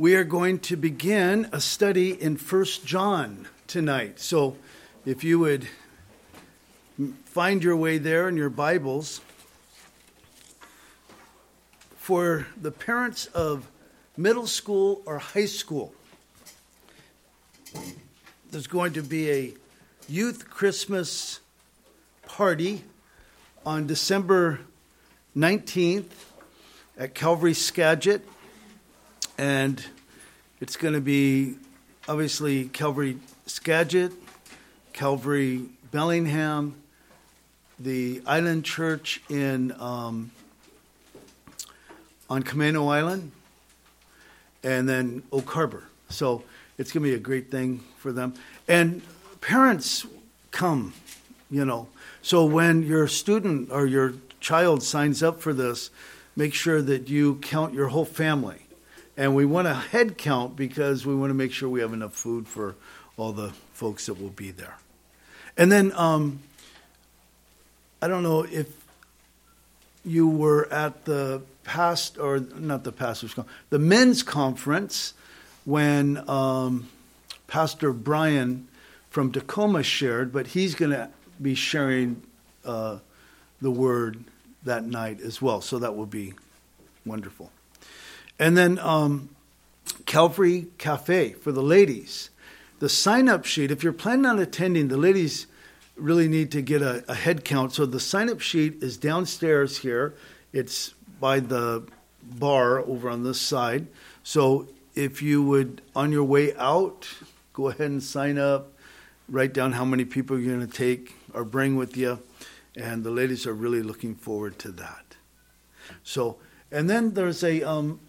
we are going to begin a study in First John tonight. So if you would find your way there in your Bibles, for the parents of middle school or high school, there's going to be a youth Christmas party on December 19th at Calvary Skagit. And it's going to be obviously Calvary Skagit, Calvary Bellingham, the Island Church in um, on Camano Island, and then Oak Harbor. So it's going to be a great thing for them. And parents come, you know. So when your student or your child signs up for this, make sure that you count your whole family. And we want a head count because we want to make sure we have enough food for all the folks that will be there. And then um, I don't know if you were at the past or not the pastors the men's conference when um, Pastor Brian from Tacoma shared, but he's going to be sharing uh, the word that night as well. So that will be wonderful. And then um, Calvary Cafe for the ladies. The sign up sheet, if you're planning on attending, the ladies really need to get a, a head count. So the sign up sheet is downstairs here. It's by the bar over on this side. So if you would, on your way out, go ahead and sign up, write down how many people you're going to take or bring with you. And the ladies are really looking forward to that. So, and then there's a, um,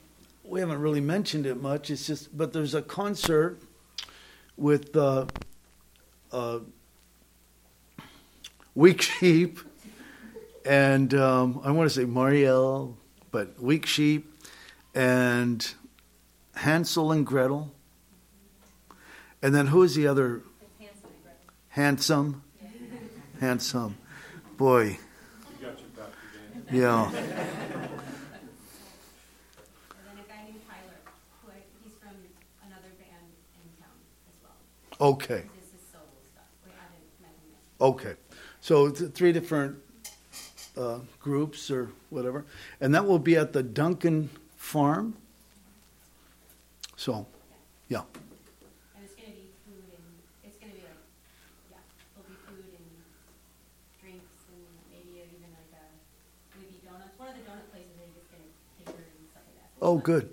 we haven't really mentioned it much, it's just, but there's a concert with uh, uh, Weak Sheep and um, I want to say Marielle, but Weak Sheep and Hansel and Gretel. And then who is the other? Hansel and Gretel. Handsome. Handsome. Boy. You Yeah. Okay. Okay. So three different uh, groups or whatever, and that will be at the Duncan Farm. So, yeah. And it's going to be food and it's going to be like, yeah, there'll be food and drinks and maybe even like a maybe donuts. One of the donut places I think is going to cater and stuff like that. Oh, good.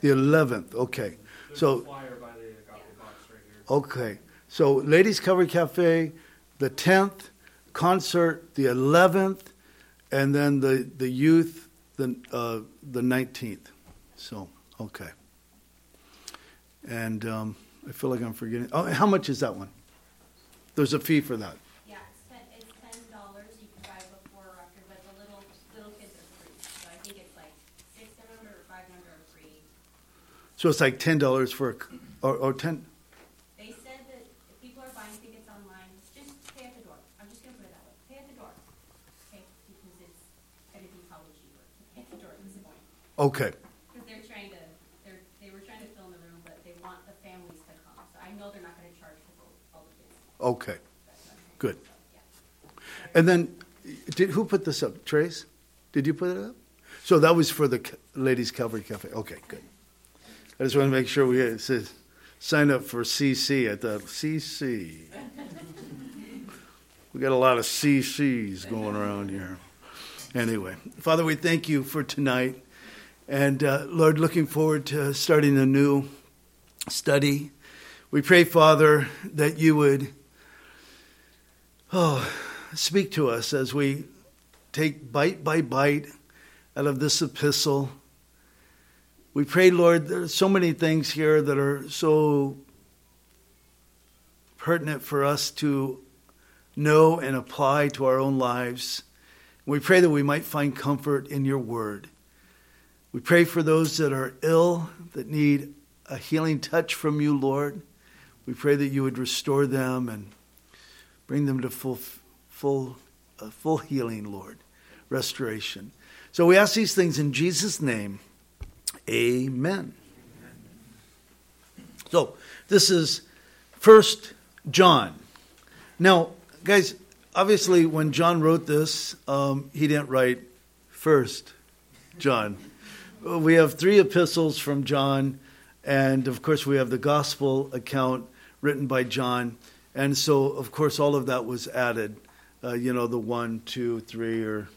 The 11th. The 11th. Okay. so. Okay. So, Ladies Calvary Cafe, the 10th, concert the 11th, and then the, the youth the, uh, the 19th. So, okay. And um, I feel like I'm forgetting. Oh, how much is that one? There's a fee for that. Yeah, it's ten, it's ten dollars. You can buy before or after, but the little little kids are free. So I think it's like six hundred or five hundred are free. So it's like ten dollars for, or, or ten. Okay. Because they're trying to, they're, they were trying to fill in the room, but they want the families to come. So I know they're not going to charge for kids. Okay. Good. And then, did who put this up? Trace? Did you put it up? So that was for the Ladies Calvary Cafe. Okay, good. I just want to make sure we it says sign up for CC at the CC. we got a lot of CCs going around here. Anyway, Father, we thank you for tonight. And uh, Lord, looking forward to starting a new study. We pray, Father, that you would oh, speak to us as we take bite by bite out of this epistle. We pray, Lord, there's so many things here that are so pertinent for us to know and apply to our own lives. We pray that we might find comfort in your word. We pray for those that are ill, that need a healing touch from you, Lord. We pray that you would restore them and bring them to full, full, uh, full healing, Lord, restoration. So we ask these things in Jesus' name. Amen. So, this is First John. Now, guys, obviously, when John wrote this, um, he didn't write First John. We have three epistles from John, and of course, we have the gospel account written by John. And so, of course, all of that was added. Uh, you know, the one, two, three, or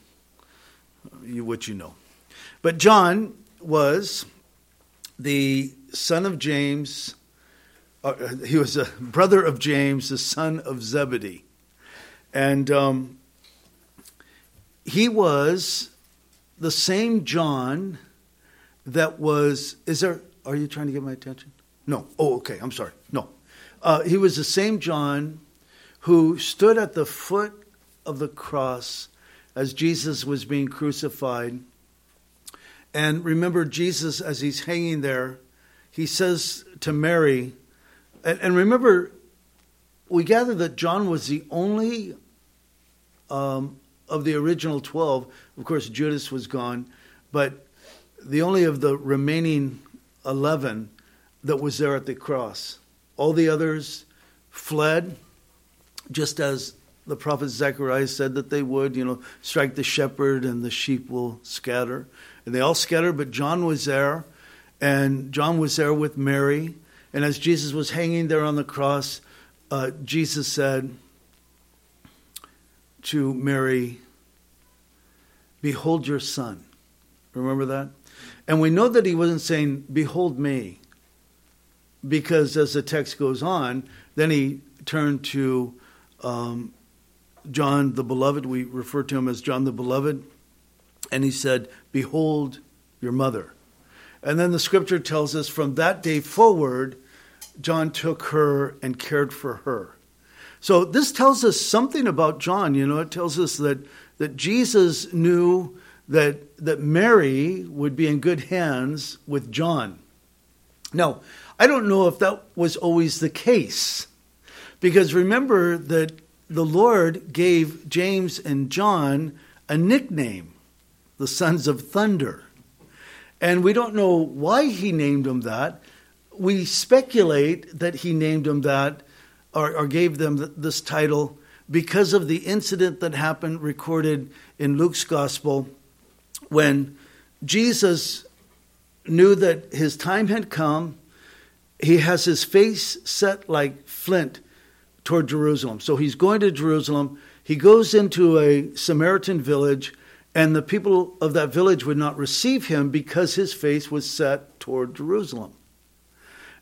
you, what you know. But John was the son of James. Uh, he was a brother of James, the son of Zebedee. And um, he was the same John that was. Is there. Are you trying to get my attention? No. Oh, okay. I'm sorry. No. Uh, he was the same John who stood at the foot of the cross as Jesus was being crucified. And remember, Jesus, as he's hanging there, he says to Mary, and, and remember, we gather that John was the only um, of the original 12. Of course, Judas was gone, but the only of the remaining 11 that was there at the cross. All the others fled, just as the prophet Zechariah said that they would, you know, strike the shepherd and the sheep will scatter. And they all scattered, but John was there, and John was there with Mary. And as Jesus was hanging there on the cross, uh, Jesus said to Mary, Behold your son. Remember that? And we know that he wasn't saying, Behold me, because as the text goes on, then he turned to um, John the Beloved. We refer to him as John the Beloved. And he said, Behold your mother. And then the scripture tells us from that day forward, John took her and cared for her. So this tells us something about John. You know, it tells us that, that Jesus knew that, that Mary would be in good hands with John. Now, I don't know if that was always the case. Because remember that the Lord gave James and John a nickname, the sons of thunder. And we don't know why he named them that. We speculate that he named them that or, or gave them this title because of the incident that happened recorded in Luke's gospel when Jesus knew that his time had come. He has his face set like flint toward Jerusalem. So he's going to Jerusalem. He goes into a Samaritan village, and the people of that village would not receive him because his face was set toward Jerusalem.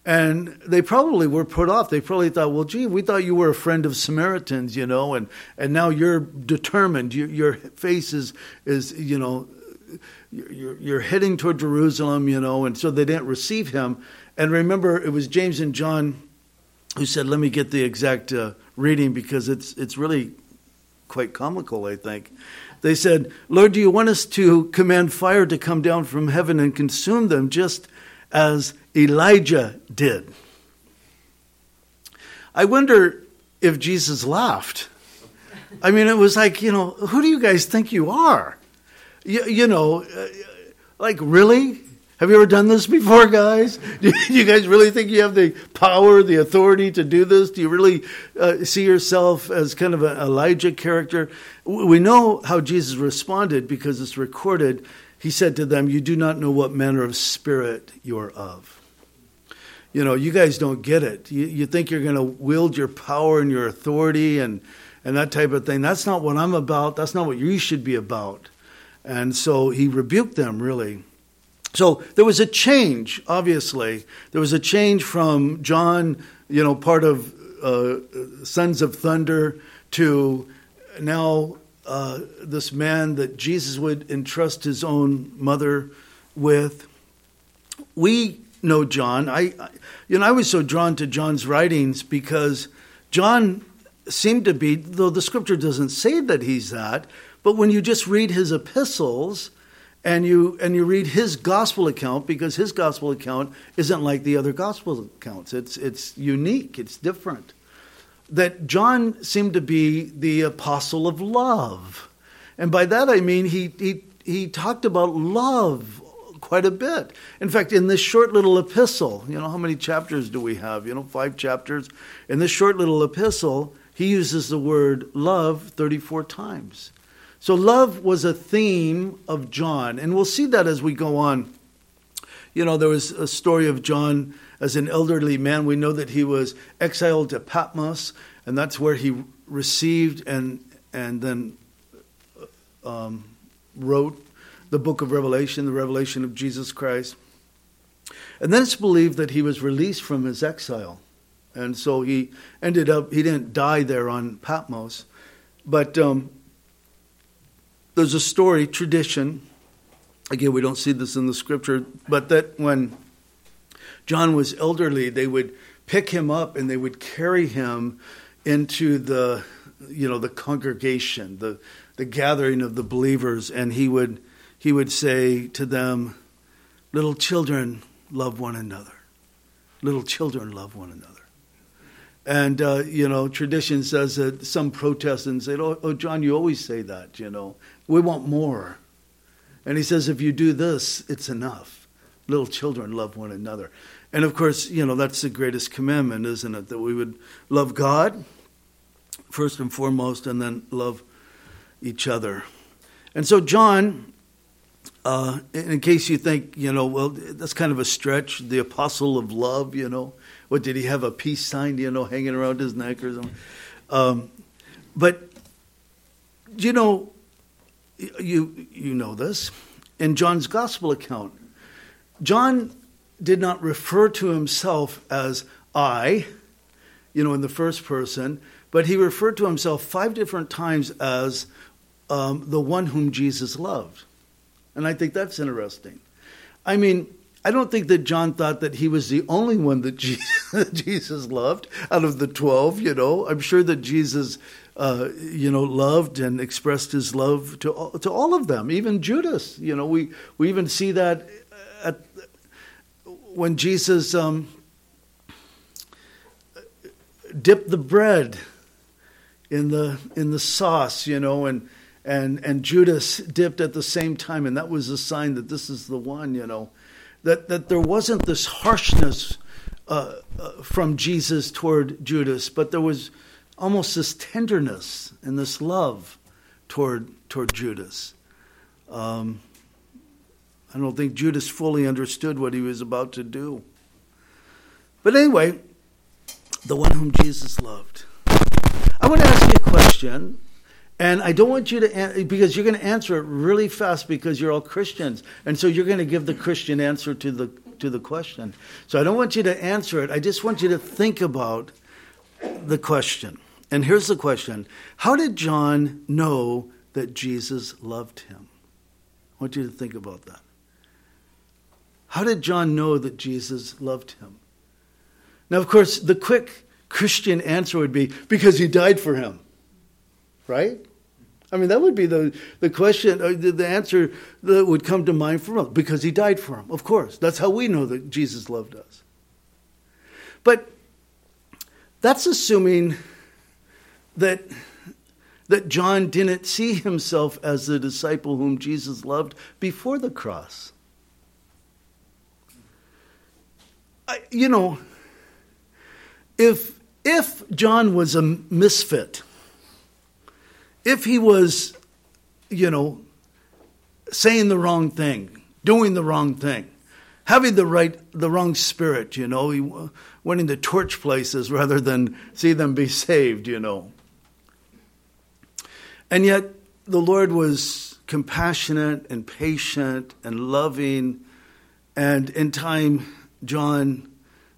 And they probably were put off. They probably thought, well, gee, we thought you were a friend of Samaritans, you know, and, and now you're determined. You, your face is, is, you know, you're, you're heading toward Jerusalem, you know, and so they didn't receive him. And remember, it was James and John who said, "Let me get the exact uh, reading because it's it's really quite comical." I think they said, "Lord, do you want us to command fire to come down from heaven and consume them, just as Elijah did?" I wonder if Jesus laughed. I mean, it was like, you know, who do you guys think you are? You, you know, uh, like really? Have you ever done this before, guys? Do you guys really think you have the power, the authority to do this? Do you really uh, see yourself as kind of an Elijah character? We know how Jesus responded because it's recorded. He said to them, You do not know what manner of spirit you are of. You know, you guys don't get it. You, you think you're going to wield your power and your authority and, and that type of thing. That's not what I'm about. That's not what you should be about. And so he rebuked them, really. So there was a change, obviously. There was a change from John, you know, part of uh, Sons of Thunder, to now uh, this man that Jesus would entrust his own mother with. We know John. I, you know, I was so drawn to John's writings because John seemed to be, though the scripture doesn't say that he's that, but when you just read his epistles, and you and you read his gospel account because his gospel account isn't like the other gospel accounts. It's it's unique. It's different. That John seemed to be the apostle of love, and by that I mean he he he talked about love quite a bit. In fact, in this short little epistle, you know, how many chapters do we have? You know, five chapters. In this short little epistle, he uses the word love 34 times. So, love was a theme of John, and we'll see that as we go on. You know, there was a story of John as an elderly man. We know that he was exiled to Patmos, and that's where he received and and then um, wrote the book of Revelation, the revelation of Jesus Christ. And then it's believed that he was released from his exile. And so he ended up, he didn't die there on Patmos. But um, there's a story, tradition, again, we don't see this in the scripture, but that when John was elderly, they would pick him up and they would carry him into the, you know, the congregation, the, the gathering of the believers, and he would, he would say to them, Little children, love one another. Little children, love one another. And, uh, you know, tradition says that some protest and say, oh, oh, John, you always say that, you know. We want more. And he says, if you do this, it's enough. Little children love one another. And of course, you know, that's the greatest commandment, isn't it? That we would love God first and foremost, and then love each other. And so, John, uh, in case you think, you know, well, that's kind of a stretch, the apostle of love, you know, what did he have a peace sign, you know, hanging around his neck or something? Um, but you know, you you know this in John's gospel account. John did not refer to himself as I, you know, in the first person, but he referred to himself five different times as um, the one whom Jesus loved. And I think that's interesting. I mean, I don't think that John thought that he was the only one that Jesus loved out of the 12, you know. I'm sure that Jesus, uh, you know, loved and expressed his love to all, to all of them, even Judas. You know, we, we even see that at, when Jesus um, dipped the bread in the, in the sauce, you know, and, and, and Judas dipped at the same time, and that was a sign that this is the one, you know that, that there wasn't this harshness uh, uh, from Jesus toward Judas, but there was almost this tenderness and this love toward, toward Judas. Um, I don't think Judas fully understood what he was about to do. But anyway, the one whom Jesus loved. I want to ask you a question and I don't want you to, because you're going to answer it really fast because you're all Christians. And so you're going to give the Christian answer to the, to the question. So I don't want you to answer it. I just want you to think about the question. And here's the question How did John know that Jesus loved him? I want you to think about that. How did John know that Jesus loved him? Now, of course, the quick Christian answer would be because he died for him, right? I mean, that would be the, the question, uh, the, the answer that would come to mind for us, because he died for him, of course. That's how we know that Jesus loved us. But that's assuming that, that John didn't see himself as the disciple whom Jesus loved before the cross. I, you know, if, if John was a misfit, if he was, you know, saying the wrong thing, doing the wrong thing, having the right, the wrong spirit, you know, he wanting to torch places rather than see them be saved, you know. And yet, the Lord was compassionate and patient and loving, and in time, John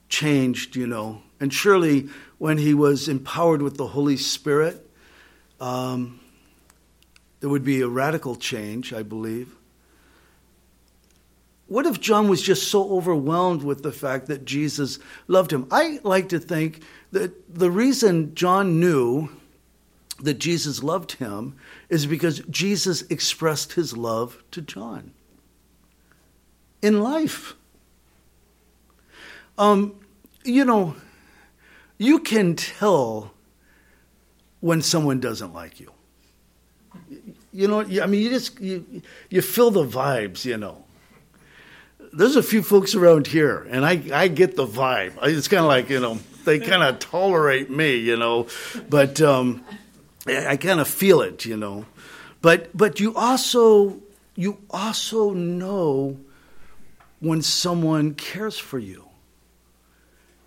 changed, you know. And surely, when he was empowered with the Holy Spirit, um, there would be a radical change, I believe. What if John was just so overwhelmed with the fact that Jesus loved him? I like to think that the reason John knew that Jesus loved him is because Jesus expressed his love to John in life. Um, you know, you can tell when someone doesn't like you. You know, I mean, you just you you feel the vibes, you know. there's a few folks around here, and I, I get the vibe. It's kind of like, you know, they kind of tolerate me, you know, but um, I, kind of feel it, you know. But but you also you also know when someone cares for you.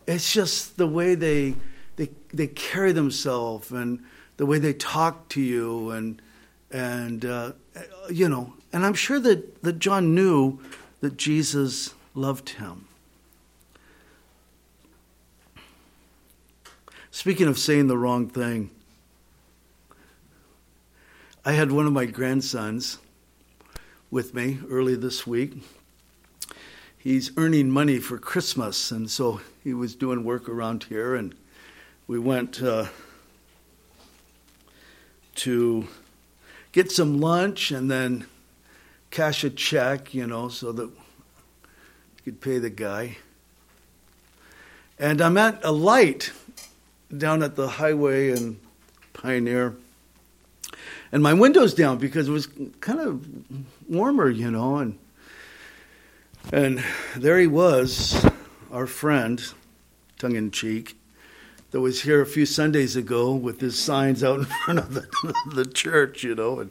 It's just the way they they they carry themselves and the way they talk to you and and uh, you know and I'm sure that, that John knew that Jesus loved him. Speaking of saying the wrong thing, I had one of my grandsons with me early this week. He's earning money for Christmas, and so he was doing work around here, and we went uh, to get some lunch and then cash a check, you know, so that you could pay the guy. And I'm at a light down at the highway in Pioneer. And my window's down because it was kind of warmer, you know, and and there he was, our friend, tongue in cheek, that was here a few Sundays ago with his signs out in front of the, the church, you know, and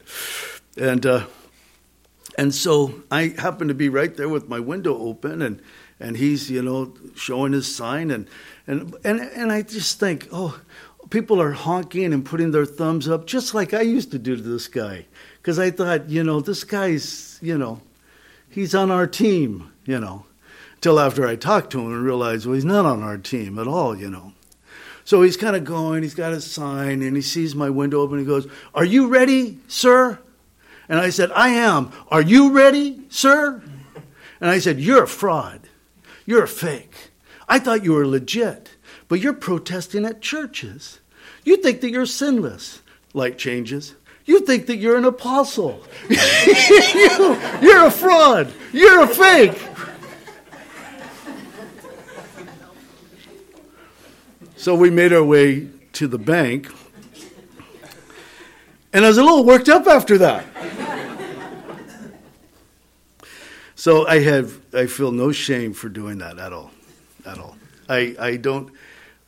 and uh, and so I happened to be right there with my window open, and and he's you know showing his sign, and and and and I just think, oh, people are honking and putting their thumbs up just like I used to do to this guy, because I thought, you know, this guy's you know, he's on our team, you know, till after I talked to him and realized, well, he's not on our team at all, you know. So he's kind of going, he's got his sign, and he sees my window open. He goes, Are you ready, sir? And I said, I am. Are you ready, sir? And I said, You're a fraud. You're a fake. I thought you were legit, but you're protesting at churches. You think that you're sinless. Light changes. You think that you're an apostle. you, you're a fraud. You're a fake. So we made our way to the bank. And I was a little worked up after that. So I have I feel no shame for doing that at all, at all. I I don't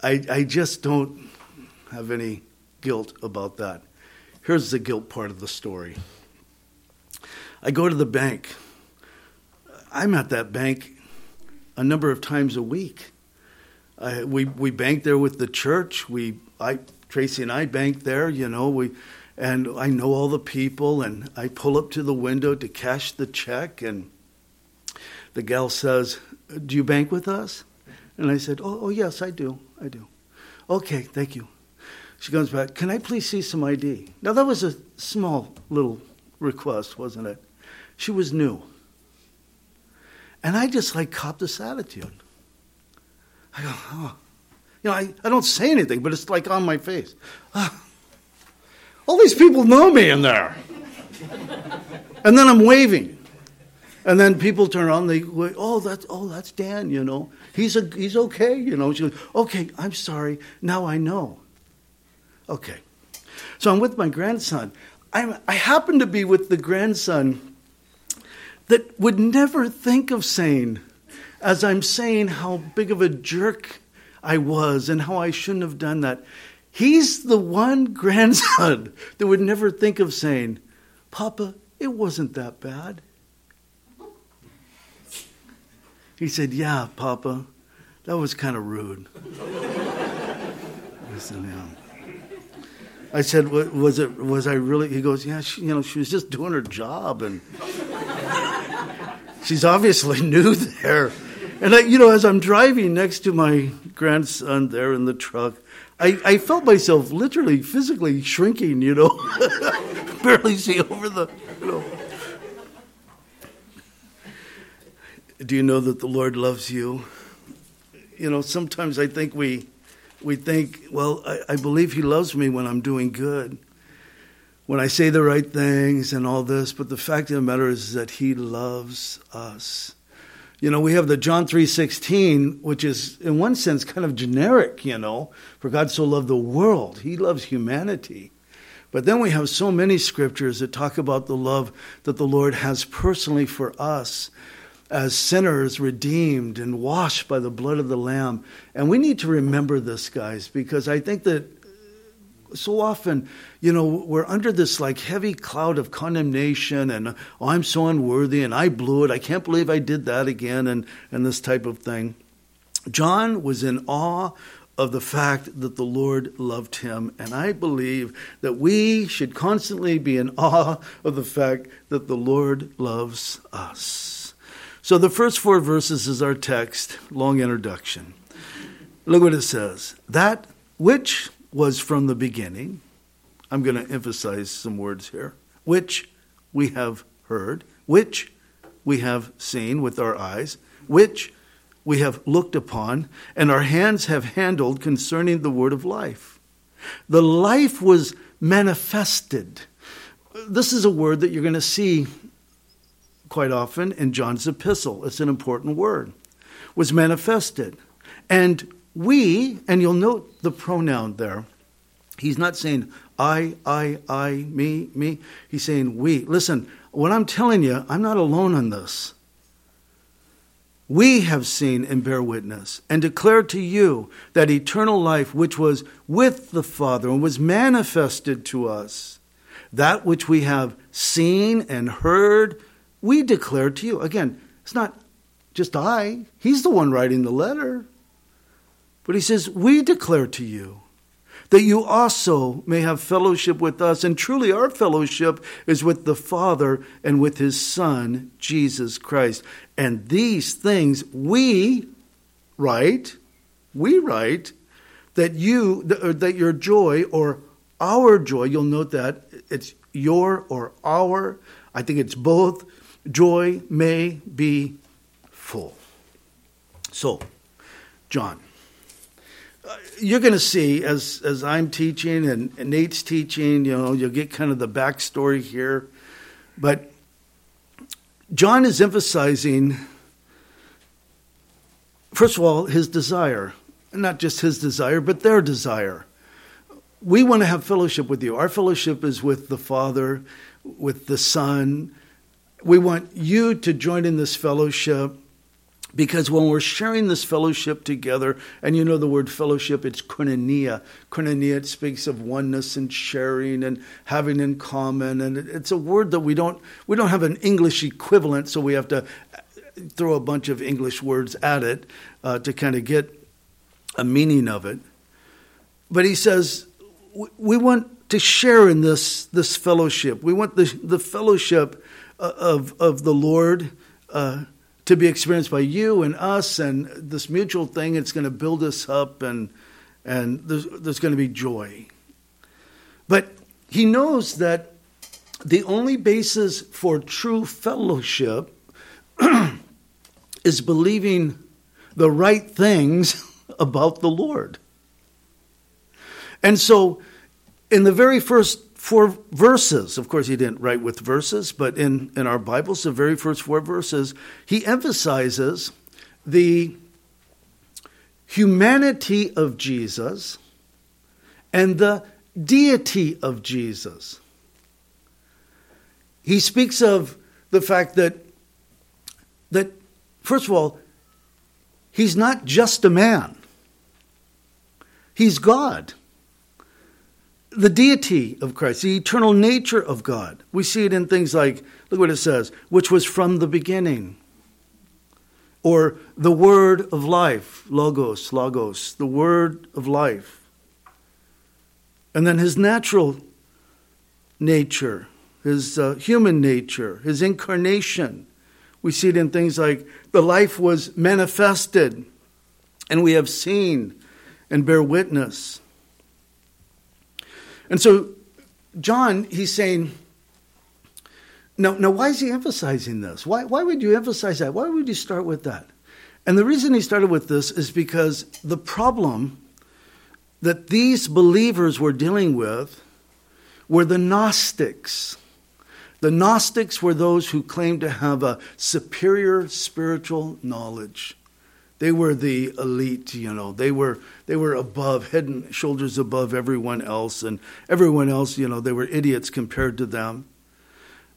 I I just don't have any guilt about that. Here's the guilt part of the story. I go to the bank. I'm at that bank a number of times a week. I, we we bank there with the church. We I Tracy and I bank there. You know we and I know all the people, and I pull up to the window to cash the check, and the gal says, Do you bank with us? And I said, Oh, oh yes, I do. I do. Okay, thank you. She comes back, Can I please see some ID? Now, that was a small little request, wasn't it? She was new. And I just like copped this attitude. I go, Oh. You know, I, I don't say anything, but it's like on my face. Oh. All these people know me in there. and then I'm waving. And then people turn around, and they go, oh, that's, oh, that's Dan, you know. He's, a, he's okay, you know. She goes, okay, I'm sorry. Now I know. Okay. So I'm with my grandson. I'm, I happen to be with the grandson that would never think of saying, as I'm saying how big of a jerk I was and how I shouldn't have done that. He's the one grandson that would never think of saying, Papa, it wasn't that bad. He said, Yeah, Papa, that was kind of rude. I said, Yeah. I said, was it? Was I really? He goes, yeah. She, you know, she was just doing her job, and she's obviously new there. And I, you know, as I'm driving next to my grandson there in the truck, I, I felt myself literally, physically shrinking. You know, barely see over the, you know. Do you know that the Lord loves you? You know, sometimes I think we, we think, well, I, I believe He loves me when I'm doing good, when I say the right things and all this, but the fact of the matter is that He loves us. You know, we have the John 3:16, which is in one sense kind of generic, you know, for God so loved the world. He loves humanity. But then we have so many scriptures that talk about the love that the Lord has personally for us as sinners redeemed and washed by the blood of the Lamb. And we need to remember this, guys, because I think that so often, you know, we're under this like heavy cloud of condemnation and, oh, I'm so unworthy and I blew it. I can't believe I did that again and, and this type of thing. John was in awe of the fact that the Lord loved him. And I believe that we should constantly be in awe of the fact that the Lord loves us. So the first four verses is our text, long introduction. Look what it says. That which was from the beginning, I'm going to emphasize some words here, which we have heard, which we have seen with our eyes, which we have looked upon, and our hands have handled concerning the word of life. The life was manifested. This is a word that you're going to see quite often in John's epistle. It's an important word. Was manifested. And we, and you'll note the pronoun there. He's not saying I, I, I, me, me. He's saying we. Listen, what I'm telling you, I'm not alone on this we have seen and bear witness and declare to you that eternal life which was with the Father and was manifested to us. That which we have seen and heard, we declare to you. Again, it's not just I, he's the one writing the letter. But he says, We declare to you that you also may have fellowship with us. And truly, our fellowship is with the Father and with his Son, Jesus Christ. And these things we write, we write, that you, that your joy or our joy, you'll note that it's your or our, I think it's both, joy may be full. So, John uh, you're going to see as as I'm teaching and, and, Nate's teaching, you know, you'll get kind of the backstory here, but John is emphasizing, first of all, his desire, not just his desire, but their desire. We want to have fellowship with you. Our fellowship is with the Father, with the Son. We want you to join in this fellowship because when we're sharing this fellowship together, and you know the word fellowship, it's koinonia. Koinonia, it speaks of oneness and sharing and having in common. And it's a word that we don't, we don't have an English equivalent, so we have to throw a bunch of English words at it uh, to kind of get a meaning of it. But he says, we want to share in this, this fellowship. We want the, the fellowship of, of the Lord. Uh, to be experienced by you and us and this mutual thing. It's going to build us up and, and there's, there's going to be joy. But he knows that the only basis for true fellowship is believing the right things about the Lord. And so, in the very first four verses. Of course, he didn't write with verses, but in, in our Bibles, the very first four verses, he emphasizes the humanity of Jesus and the deity of Jesus. He speaks of the fact that, that first of all, he's not just a man, he's God the deity of Christ, the eternal nature of God. We see it in things like, look what it says, which was from the beginning. Or the word of life, logos, logos, the word of life. And then his natural nature, his uh, human nature, his incarnation. We see it in things like the life was manifested, and we have seen and bear witness. And so, John, he's saying, now, now why is he emphasizing this? Why, why would you emphasize that? Why would you start with that? And the reason he started with this is because the problem that these believers were dealing with were the Gnostics. The Gnostics were those who claimed to have a superior spiritual knowledge. They were the elite, you know. They were they were above, head and shoulders above everyone else, and everyone else, you know, they were idiots compared to them.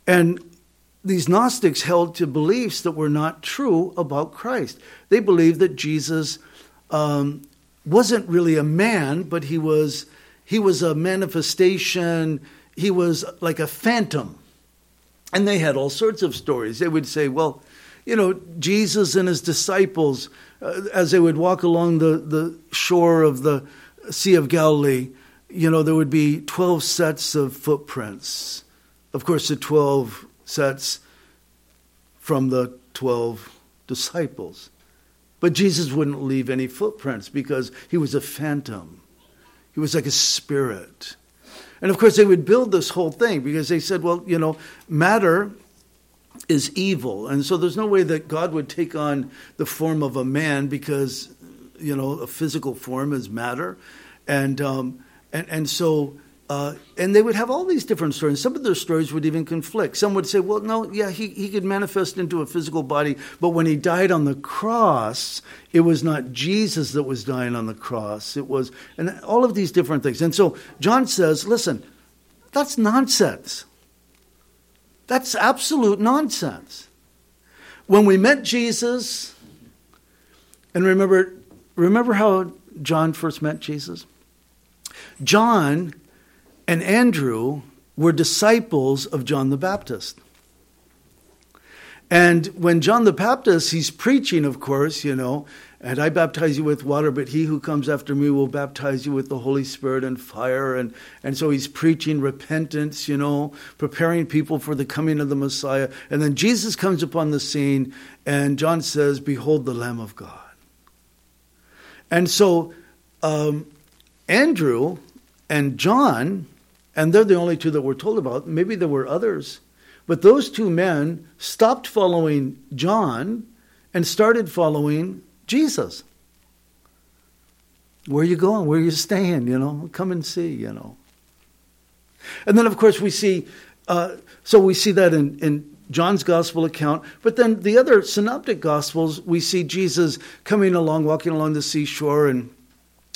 And these Gnostics held to beliefs that were not true about Christ. They believed that Jesus um, wasn't really a man, but he was he was a manifestation. He was like a phantom, and they had all sorts of stories. They would say, "Well, you know, Jesus and his disciples, uh, as they would walk along the the shore of the Sea of Galilee, you know, there would be twelve sets of footprints." Of course, the 12 sets from the 12 disciples. But Jesus wouldn't leave any footprints because he was a phantom. He was like a spirit. And of course, they would build this whole thing because they said, well, you know, matter is evil. And so there's no way that God would take on the form of a man because, you know, a physical form is matter. And, um, and, and so uh, and they would have all these different stories. Some of their stories would even conflict. Some would say, well, no, yeah, he, he could manifest into a physical body, but when he died on the cross, it was not Jesus that was dying on the cross. It was, and all of these different things. And so John says, listen, that's nonsense. That's absolute nonsense. When we met Jesus, and remember, remember how John first met Jesus? John and Andrew were disciples of John the Baptist. And when John the Baptist, he's preaching, of course, you know, and I baptize you with water, but he who comes after me will baptize you with the Holy Spirit and fire. And, and so he's preaching repentance, you know, preparing people for the coming of the Messiah. And then Jesus comes upon the scene, and John says, Behold the Lamb of God. And so um, Andrew and John and they're the only two that we're told about. Maybe there were others. But those two men stopped following John and started following Jesus. Where are you going? Where are you staying? You know, come and see, you know. And then, of course, we see, uh, so we see that in, in John's gospel account. But then the other synoptic gospels, we see Jesus coming along, walking along the seashore and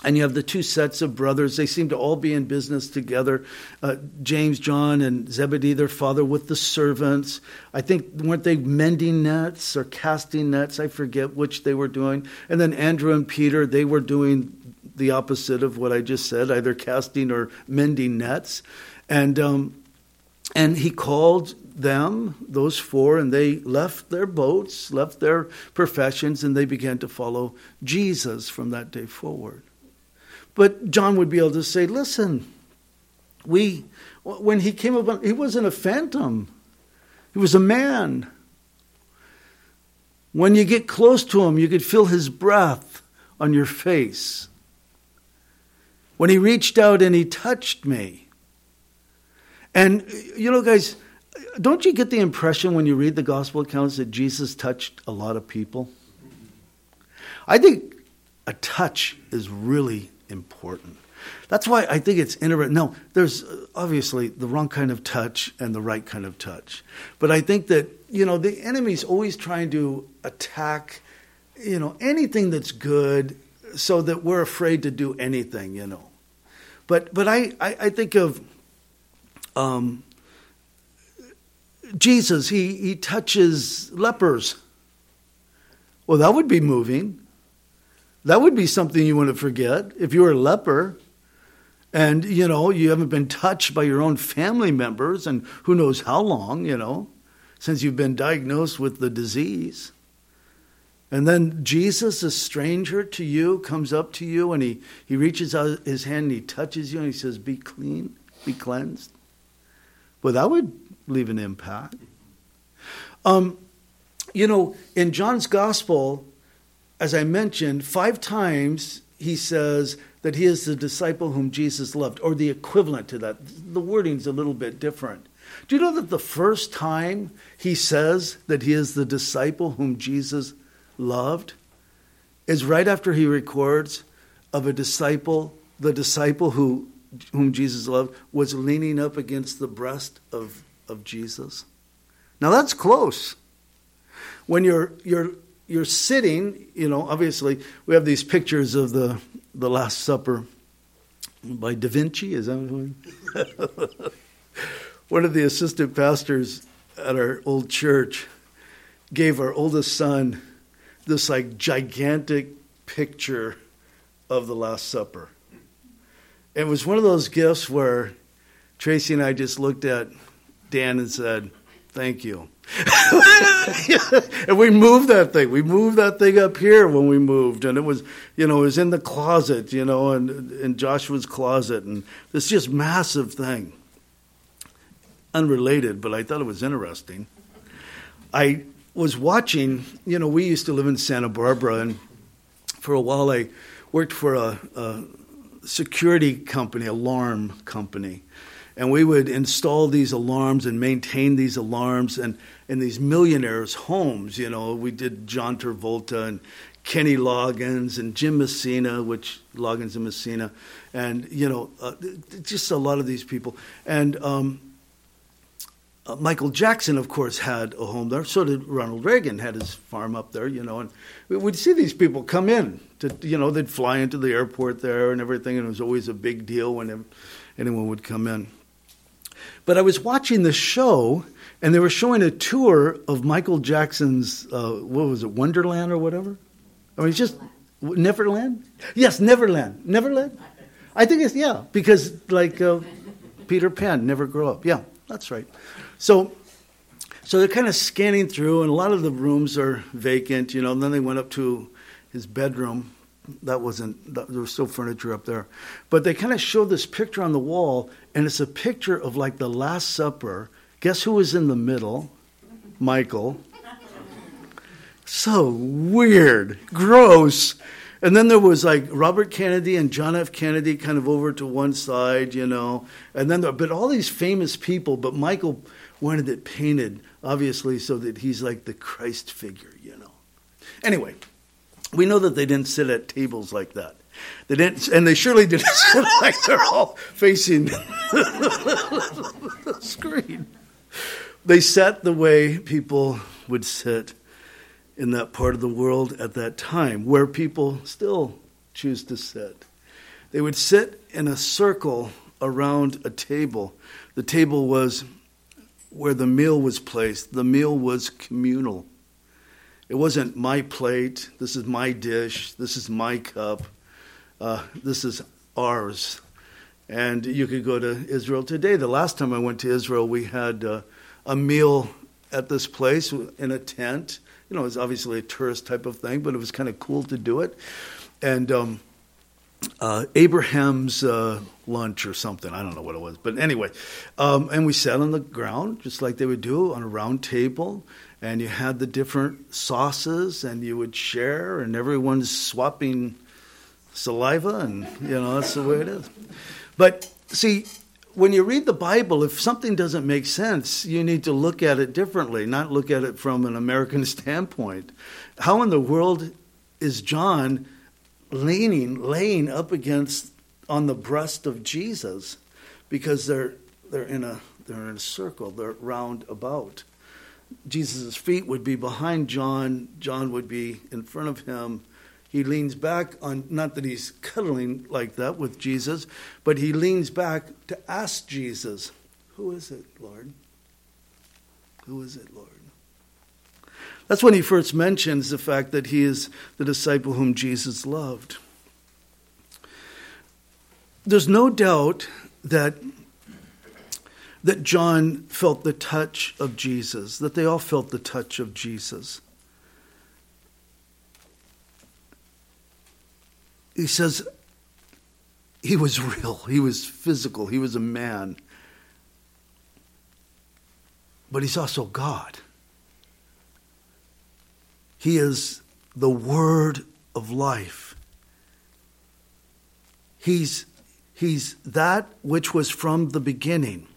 and you have the two sets of brothers. They seem to all be in business together. Uh, James, John, and Zebedee, their father, with the servants. I think, weren't they mending nets or casting nets? I forget which they were doing. And then Andrew and Peter, they were doing the opposite of what I just said, either casting or mending nets. And, um, and he called them, those four, and they left their boats, left their professions, and they began to follow Jesus from that day forward. But John would be able to say, listen, we, when he came up, he wasn't a phantom, he was a man. When you get close to him, you could feel his breath on your face. When he reached out and he touched me. And, you know, guys, don't you get the impression when you read the gospel accounts that Jesus touched a lot of people? I think a touch is really important. That's why I think it's interesting. No, there's obviously the wrong kind of touch and the right kind of touch. But I think that, you know, the enemy's always trying to attack, you know, anything that's good so that we're afraid to do anything, you know. But but I, I, I think of um, Jesus, he, he touches lepers. Well, that would be moving. That would be something you want to forget. If you were a leper and, you know, you haven't been touched by your own family members and who knows how long, you know, since you've been diagnosed with the disease. And then Jesus, a stranger to you, comes up to you and he, he reaches out his hand and he touches you and he says, Be clean, be cleansed. Well, that would leave an impact. Um, you know, in John's gospel, as I mentioned, five times he says that he is the disciple whom Jesus loved, or the equivalent to that. The wording's a little bit different. Do you know that the first time he says that he is the disciple whom Jesus loved is right after he records of a disciple, the disciple who whom Jesus loved was leaning up against the breast of, of Jesus. Now that's close. When you're you're you're sitting, you know, obviously we have these pictures of the, the Last Supper by Da Vinci. Is that one? one of the assistant pastors at our old church gave our oldest son this like gigantic picture of the Last Supper. It was one of those gifts where Tracy and I just looked at Dan and said, Thank you. and we moved that thing. We moved that thing up here when we moved, and it was, you know, it was in the closet, you know, and in Joshua's closet, and this just massive thing. Unrelated, but I thought it was interesting. I was watching, you know, we used to live in Santa Barbara, and for a while I worked for a, a security company, alarm company and we would install these alarms and maintain these alarms and in these millionaires' homes. You know, we did John Travolta and Kenny Loggins and Jim Messina, which Loggins and Messina, and you know, uh, just a lot of these people. And um, uh, Michael Jackson, of course, had a home there. So did Ronald Reagan had his farm up there. You know, and we'd see these people come in. To you know, they'd fly into the airport there and everything, and it was always a big deal when anyone would come in. But I was watching the show, and they were showing a tour of Michael Jackson's, uh, what was it, Wonderland or whatever? I mean, it's just Neverland? Yes, Neverland. Neverland? I think it's, yeah, because like uh, Peter Pan, never grow up. Yeah, that's right. So, so they're kind of scanning through, and a lot of the rooms are vacant, you know, and then they went up to his bedroom that wasn't that, there was still furniture up there. But they kind of showed this picture on the wall and it's a picture of like the last supper. Guess who was in the middle? Michael. So weird. Gross. And then there was like robert kennedy and john f. Kennedy kind of over to one side you know. And then there, but all these famous people but michael wanted it painted obviously so that he's like the christ figure you know. Anyway we know that they didn't sit at tables like that. They didn't, and they surely didn't sit like they're all facing the screen. They sat the way people would sit in that part of the world at that time, where people still choose to sit. They would sit in a circle around a table. The table was where the meal was placed, the meal was communal. It wasn't my plate, this is my dish, this is my cup, uh, this is ours. And you could go to Israel today. The last time I went to Israel, we had uh, a meal at this place in a tent. You know, it was obviously a tourist type of thing, but it was kind of cool to do it. And um, uh, Abraham's uh, lunch or something. I don't know what it was, but anyway. Um, and we sat on the ground just like they would do on a round table, and you had the different sauces and you would share and everyone's swapping saliva and you know that's the way it is. But see when you read the bible if something doesn't make sense you need to look at it differently not look at it from an american standpoint. How in the world is john leaning laying up against on the breast of jesus? Because they're they're in a they're in a circle they're round about Jesus' feet would be behind John, John would be in front of him. He leans back on, not that he's cuddling like that with Jesus, but he leans back to ask Jesus, Who is it, Lord? Who is it, Lord? That's when he first mentions the fact that he is the disciple whom Jesus loved. There's no doubt that that John felt the touch of Jesus, that they all felt the touch of Jesus. He says he was real, he was physical, he was a man. But he's also God. He is the word of life. He's, he's that which was from the beginning.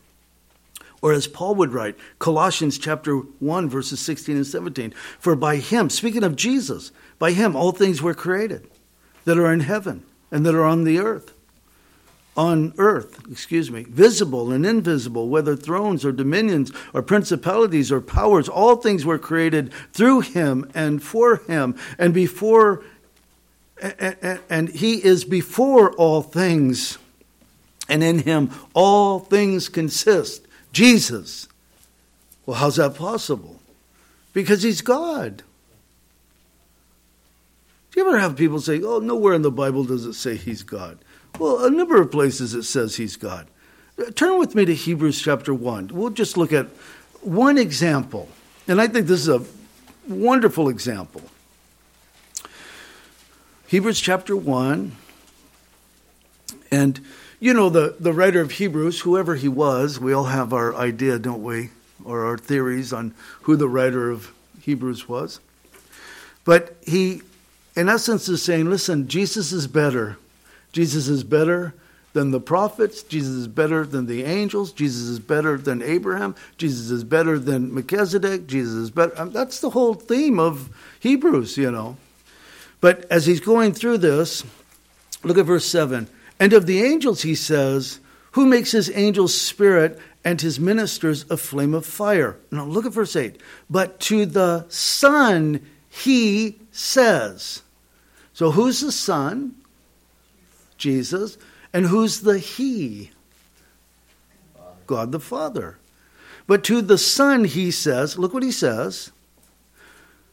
Or as Paul would write, Colossians chapter 1, verses 16 and 17. For by him, speaking of Jesus, by him all things were created that are in heaven and that are on the earth. On earth, excuse me, visible and invisible, whether thrones or dominions or principalities or powers, all things were created through him and for him and before, and he is before all things, and in him all things consist. Jesus Well, how's that possible? Because he's God. Do you ever have people say, oh, nowhere in the Bible does it say he's God? Well, a number of places it says he's God. Turn with me to Hebrews chapter 1. We'll just look at one example. And I think this is a wonderful example. Hebrews chapter 1. And, you know, the, the writer of Hebrews, whoever he was, we all have our idea, don't we? Or our theories on who the writer of Hebrews was. But he, in essence, is saying, listen, Jesus is better. Jesus is better than the prophets. Jesus is better than the angels. Jesus is better than Abraham. Jesus is better than Melchizedek. Jesus is better. Um, that's the whole theme of Hebrews, you know. But as he's going through this, look at verse 7. And of the angels, he says, Who makes his angels spirit and his ministers a flame of fire? Now look at verse 8. But to the Son, he says. So who's the Son? Jesus. And who's the He? God the Father. But to the Son, he says, look what he says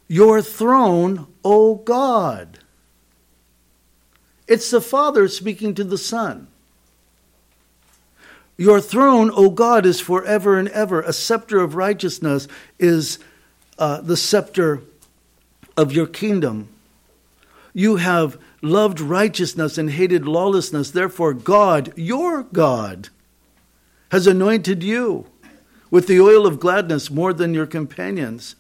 Your throne, O God. It's the Father speaking to the Son. Your throne, O God, is forever and ever. A scepter of righteousness is uh, the scepter of your kingdom. You have loved righteousness and hated lawlessness. Therefore, God, your God, has anointed you with the oil of gladness more than your companions.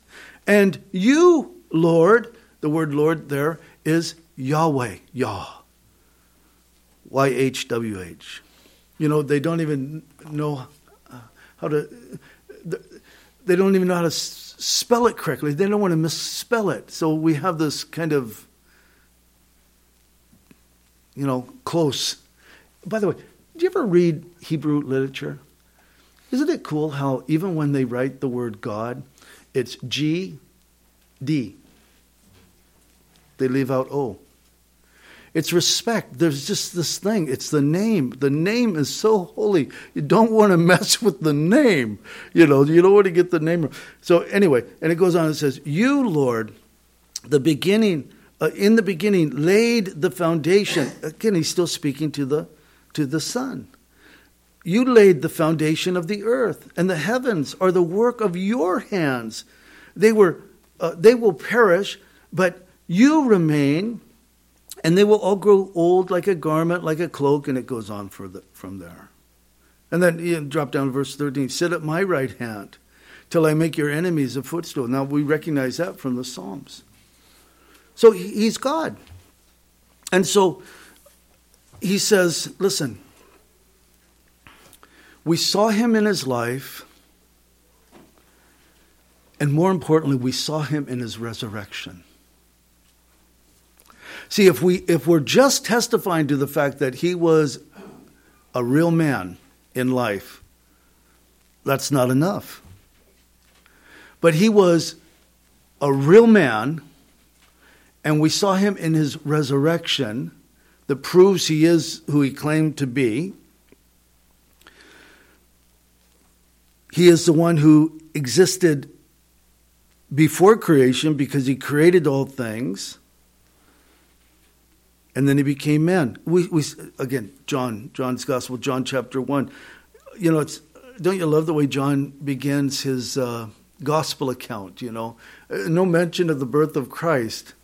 And you, Lord, the word Lord there is Yahweh, Yah. Y H W H. You know, they don't even know uh, how to, they don't even know how to spell it correctly. They don't want to misspell it. So we have this kind of you know, close. By the way, do you ever read Hebrew literature? Isn't it cool how even when they write the word God, it's G, D. They leave out O. It's respect. There's just this thing. It's the name. The name is so holy. You don't want to mess with the name. You know, you don't want to get the name. So anyway, and it goes on. It says, "You, Lord, the beginning uh, in the beginning laid the foundation. Again, he's still speaking to the to the Son. You laid the foundation of the earth, and the heavens are the work of your hands. They were uh, they will perish, but you remain, and they will all grow old like a garment, like a cloak, and it goes on the, from there. And then you drop down to verse 13 Sit at my right hand till I make your enemies a footstool. Now we recognize that from the Psalms. So he's God. And so he says, listen, we saw him in his life, and more importantly, we saw him in his resurrection. See, if, we, if we're just testifying to the fact that he was a real man in life, that's not enough. But he was a real man and we saw him in his resurrection that proves he is who he claimed to be. He is the one who existed before creation because he created all things. And then he became man. We, we again, John, John's Gospel, John chapter one. You know, it's don't you love the way John begins his uh, gospel account? You know, no mention of the birth of Christ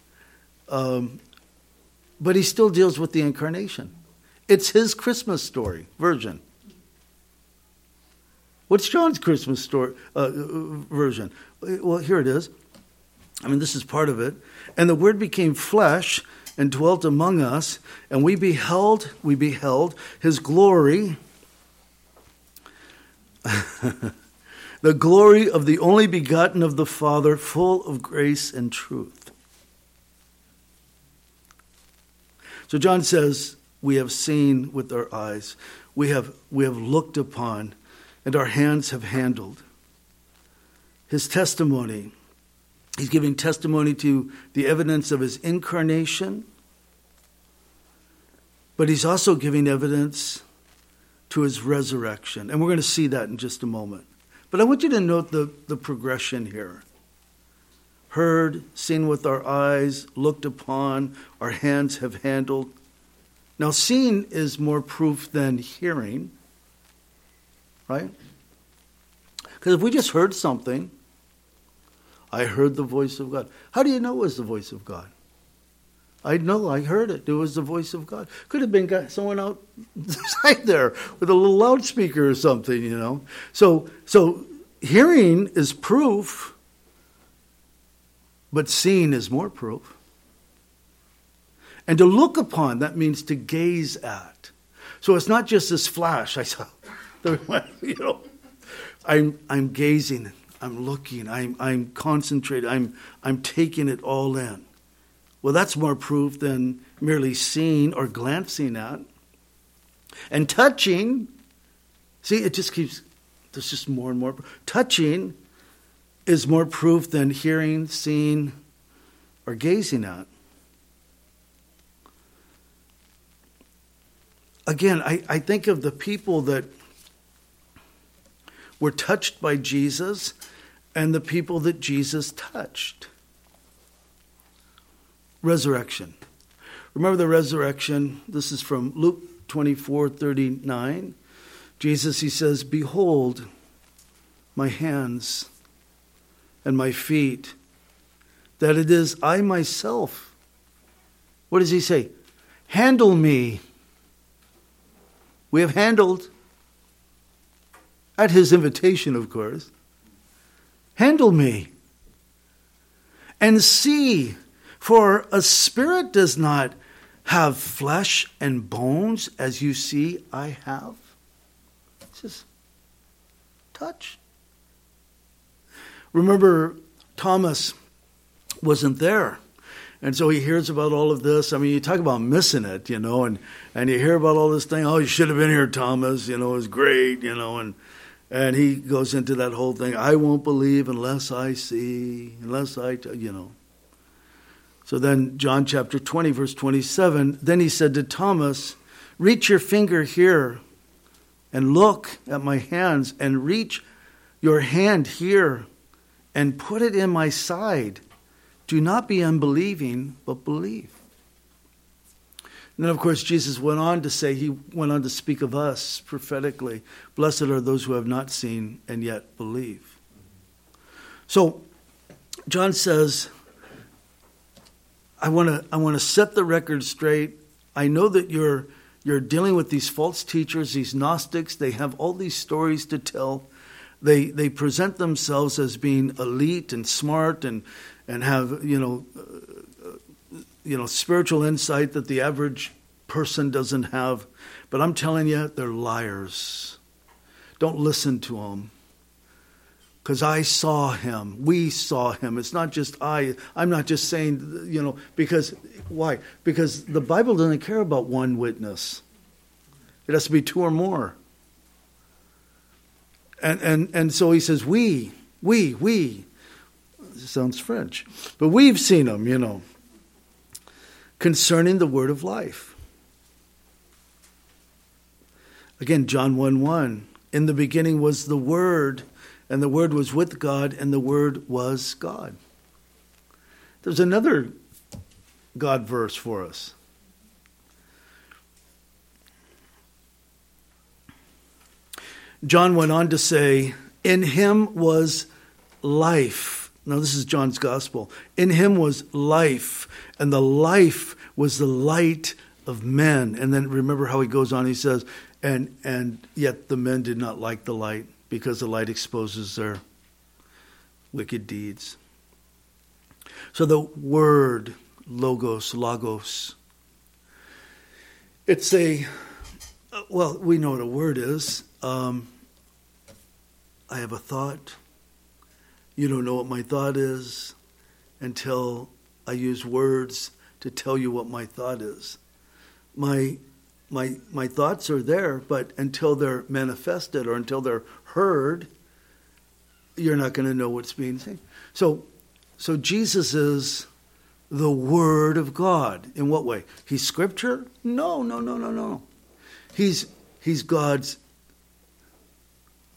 um, but he still deals with the incarnation. It's his Christmas story version. What's John's Christmas story uh, version? Well, here it is. I mean, this is part of it. And the Word became flesh and dwelt among us, and we beheld, we beheld His glory, the glory of the only begotten of the Father, full of grace and truth. So John says, We have seen with our eyes, we have, we have looked upon, and our hands have handled. His testimony, he's giving testimony to the evidence of his incarnation, but he's also giving evidence to his resurrection. And we're going to see that in just a moment. But I want you to note the, the progression here. Heard, seen with our eyes, looked upon, our hands have handled. Now, seen is more proof than hearing, right? Because if we just heard something, I heard the voice of God. How do you know it was the voice of God? I know, I heard it. It was the voice of God. Could have been someone outside there with a little loudspeaker or something, you know. So, so hearing is proof, but seeing is more proof. And to look upon, that means to gaze at. So it's not just this flash. I saw, you know, I'm, I'm gazing, I'm looking, I'm, I'm concentrating, I'm, I'm taking it all in. Well, that's more proof than merely seeing or glancing at. And touching, see, it just keeps, there's just more and more. Touching is more proof than hearing, seeing, or gazing at. Again, I, I think of the people that were touched by Jesus and the people that Jesus touched resurrection. Remember the resurrection? This is from Luke 24 39. Jesus, he says, Behold my hands and my feet, that it is I myself. What does he say? Handle me. We have handled, at his invitation, of course. Handle me. And see for a spirit does not have flesh and bones as you see I have. It's just touch. Remember, Thomas wasn't there. And so he hears about all of this. I mean, you talk about missing it, you know, and, and you hear about all this thing. Oh, you should have been here, Thomas. You know, it was great, you know, and and he goes into that whole thing. I won't believe unless I see, unless I, you know. So then, John chapter 20, verse 27, then he said to Thomas, Reach your finger here and look at my hands, and reach your hand here and put it in my side. Do not be unbelieving, but believe. And then, of course, Jesus went on to say, He went on to speak of us prophetically. Blessed are those who have not seen and yet believe. So, John says, I want to I want to set the record straight. I know that you're you're dealing with these false teachers, these Gnostics. They have all these stories to tell. They they present themselves as being elite and smart and and have you know uh, you know spiritual insight that the average person doesn't have. But I'm telling you, they're liars. Don't listen to them because I saw him. We saw him. It's not just I. I'm not just saying, you know, because why? Because the Bible doesn't care about one witness. It has to be two or more. And and and so he says, we, we, we. sounds French, but we've seen him, you know, concerning the word of life. Again, John 1 1. In the beginning was the Word, and the Word was with God, and the Word was God. There's another God verse for us. John went on to say, In him was life. Now, this is John's gospel. In him was life, and the life was the light of men. And then remember how he goes on, he says, and, and yet the men did not like the light because the light exposes their wicked deeds. So the word logos, logos, it's a, well, we know what a word is. Um, I have a thought. You don't know what my thought is until I use words to tell you what my thought is. My my my thoughts are there, but until they're manifested or until they're heard, you're not going to know what's being said. So, so Jesus is the Word of God. In what way? He's Scripture? No, no, no, no, no. He's he's God's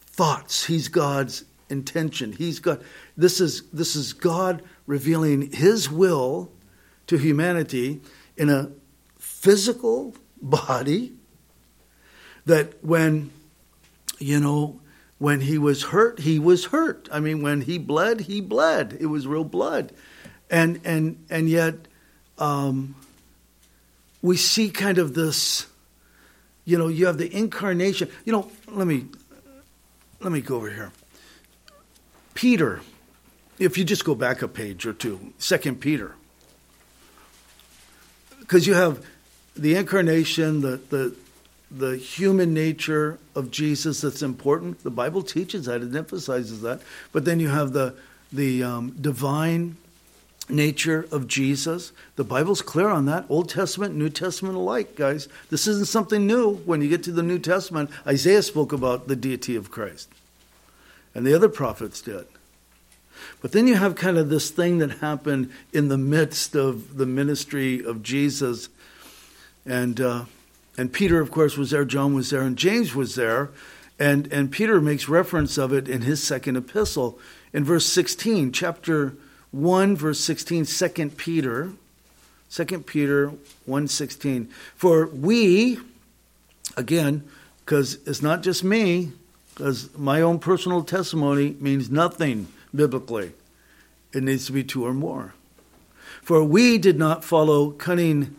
thoughts. He's God's intention. He's God. This is this is God revealing His will to humanity in a physical body. That when you know when he was hurt, he was hurt. I mean, when he bled, he bled. It was real blood, and and and yet um, we see kind of this. You know, you have the incarnation. You know, let me let me go over here. Peter, if you just go back a page or two, Second Peter, because you have the incarnation, the the the human nature of Jesus that's important. The Bible teaches that; it emphasizes that. But then you have the the um, divine nature of Jesus. The Bible's clear on that. Old Testament, New Testament alike, guys. This isn't something new. When you get to the New Testament, Isaiah spoke about the deity of Christ, and the other prophets did. But then you have kind of this thing that happened in the midst of the ministry of Jesus. And, uh, and Peter, of course, was there, John was there, and James was there. And, and Peter makes reference of it in his second epistle. In verse 16, chapter 1, verse 16, 2 Peter, 2 Peter 1.16. For we, again, because it's not just me, because my own personal testimony means nothing biblically. It needs to be two or more. For we did not follow cunning,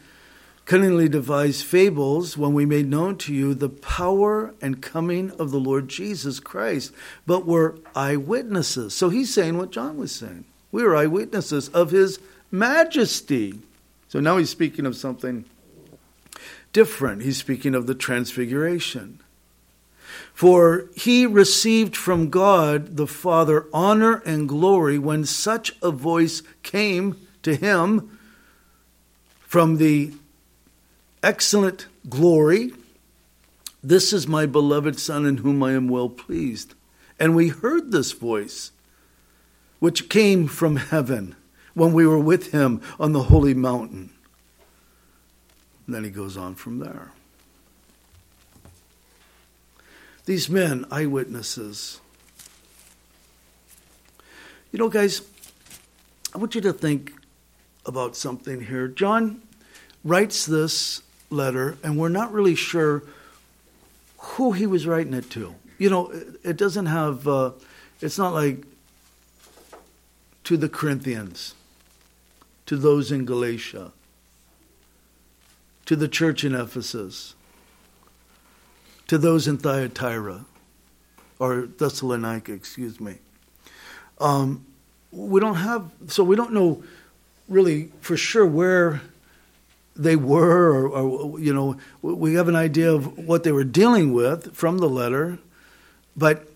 cunningly devised fables when we made known to you the power and coming of the Lord Jesus Christ, but were eyewitnesses. So he's saying what John was saying. We were eyewitnesses of his majesty. So now he's speaking of something different. He's speaking of the transfiguration. For he received from God the Father honor and glory when such a voice came to him from the excellent glory. This is my beloved Son in whom I am well pleased. And we heard this voice, which came from heaven when we were with him on the holy mountain. And then he goes on from there. These men, eyewitnesses. You know, guys, I want you to think about something here. John writes this letter, and we're not really sure who he was writing it to. You know, it doesn't have, uh, it's not like to the Corinthians, to those in Galatia, to the church in Ephesus to those in Thyatira, or Thessalonica, excuse me. Um, we don't have, so we don't know really for sure where they were, or, or, you know, we have an idea of what they were dealing with from the letter, but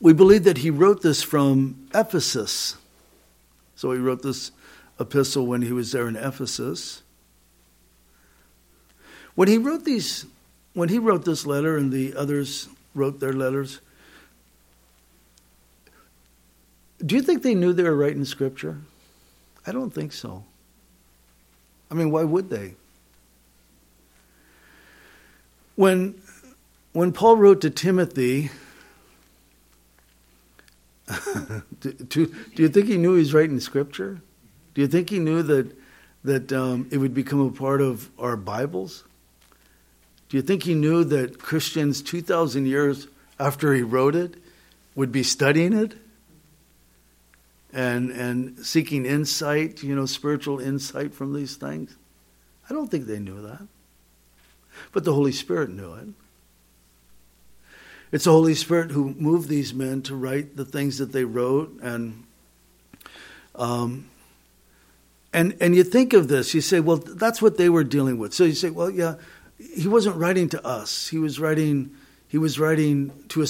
we believe that he wrote this from Ephesus. So he wrote this epistle when he was there in Ephesus. When he wrote these when he wrote this letter and the others wrote their letters, do you think they knew they were writing scripture? I don't think so. I mean, why would they? When, when Paul wrote to Timothy, do, do, do, you think he knew he was writing scripture? Do you think he knew that, that um, it would become a part of our Bibles? Do you think he knew that Christians 2,000 years after he wrote it would be studying it and, and seeking insight, you know, spiritual insight from these things? I don't think they knew that. But the Holy Spirit knew it. It's the Holy Spirit who moved these men to write the things that they wrote, and um, and and you think of this, you say, well, that's what they were dealing with. So you say, well, yeah, he wasn't writing to us. He was writing he was writing to a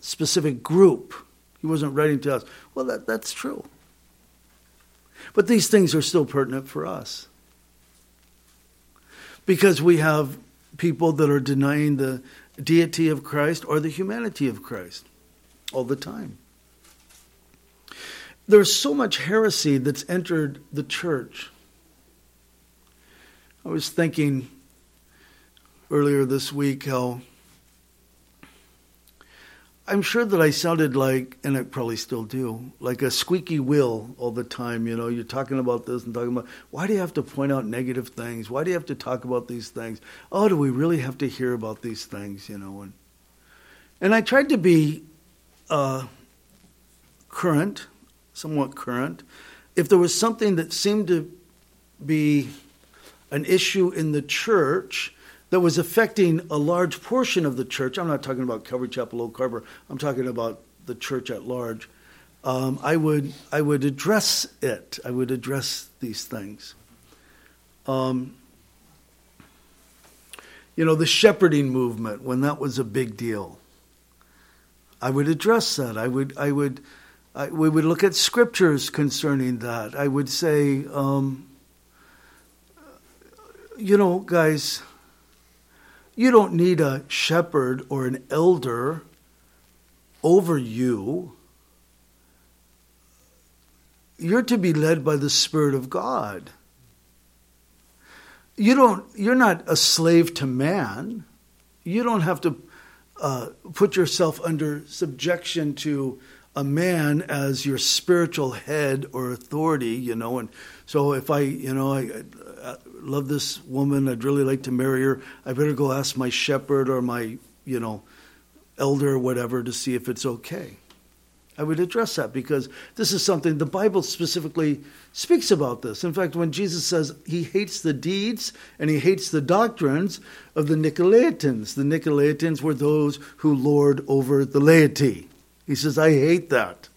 specific group. He wasn't writing to us. Well, that, that's true. But these things are still pertinent for us. Because we have people that are denying the deity of Christ or the humanity of Christ all the time. There's so much heresy that's entered the church. I was thinking earlier this week how I'm sure that I sounded like, and I probably still do, like a squeaky wheel all the time. You know, you're talking about this and talking about, why do you have to point out negative things? Why do you have to talk about these things? Oh, do we really have to hear about these things? You know, and and I tried to be uh, current, somewhat current. If there was something that seemed to be an issue in the church that was affecting a large portion of the church. I'm not talking about Calvary Chapel Oak Harbor. I'm talking about the church at large. Um, I would I would address it. I would address these things. Um, you know, the shepherding movement when that was a big deal. I would address that. I would I would I, we would look at scriptures concerning that. I would say, um, you know, guys you don't need a shepherd or an elder over you. You're to be led by the Spirit of God. You don't, you're not a slave to man. You don't have to uh, put yourself under subjection to a man as your spiritual head or authority, you know. And so if I, you know, I, I love this woman, I'd really like to marry her, I better go ask my shepherd or my, you know, elder or whatever to see if it's okay. I would address that because this is something the Bible specifically speaks about this. In fact, when Jesus says he hates the deeds and he hates the doctrines of the Nicolaitans, the Nicolaitans were those who lord over the laity. He says, I hate that.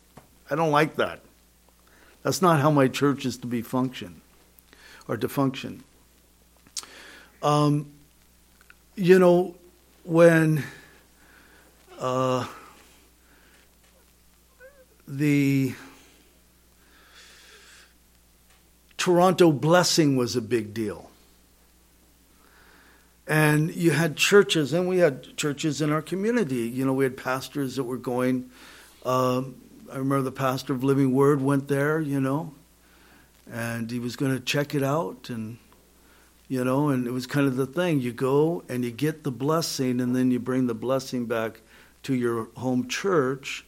I don't like that. That's not how my church is to be function or to function. Um, you know, when uh, the Toronto blessing was a big deal. And you had churches, and we had churches in our community. You know, we had pastors that were going. Um, I remember the pastor of Living Word went there, you know, and he was going to check it out. And, you know, and it was kind of the thing. You go and you get the blessing, and then you bring the blessing back to your home church,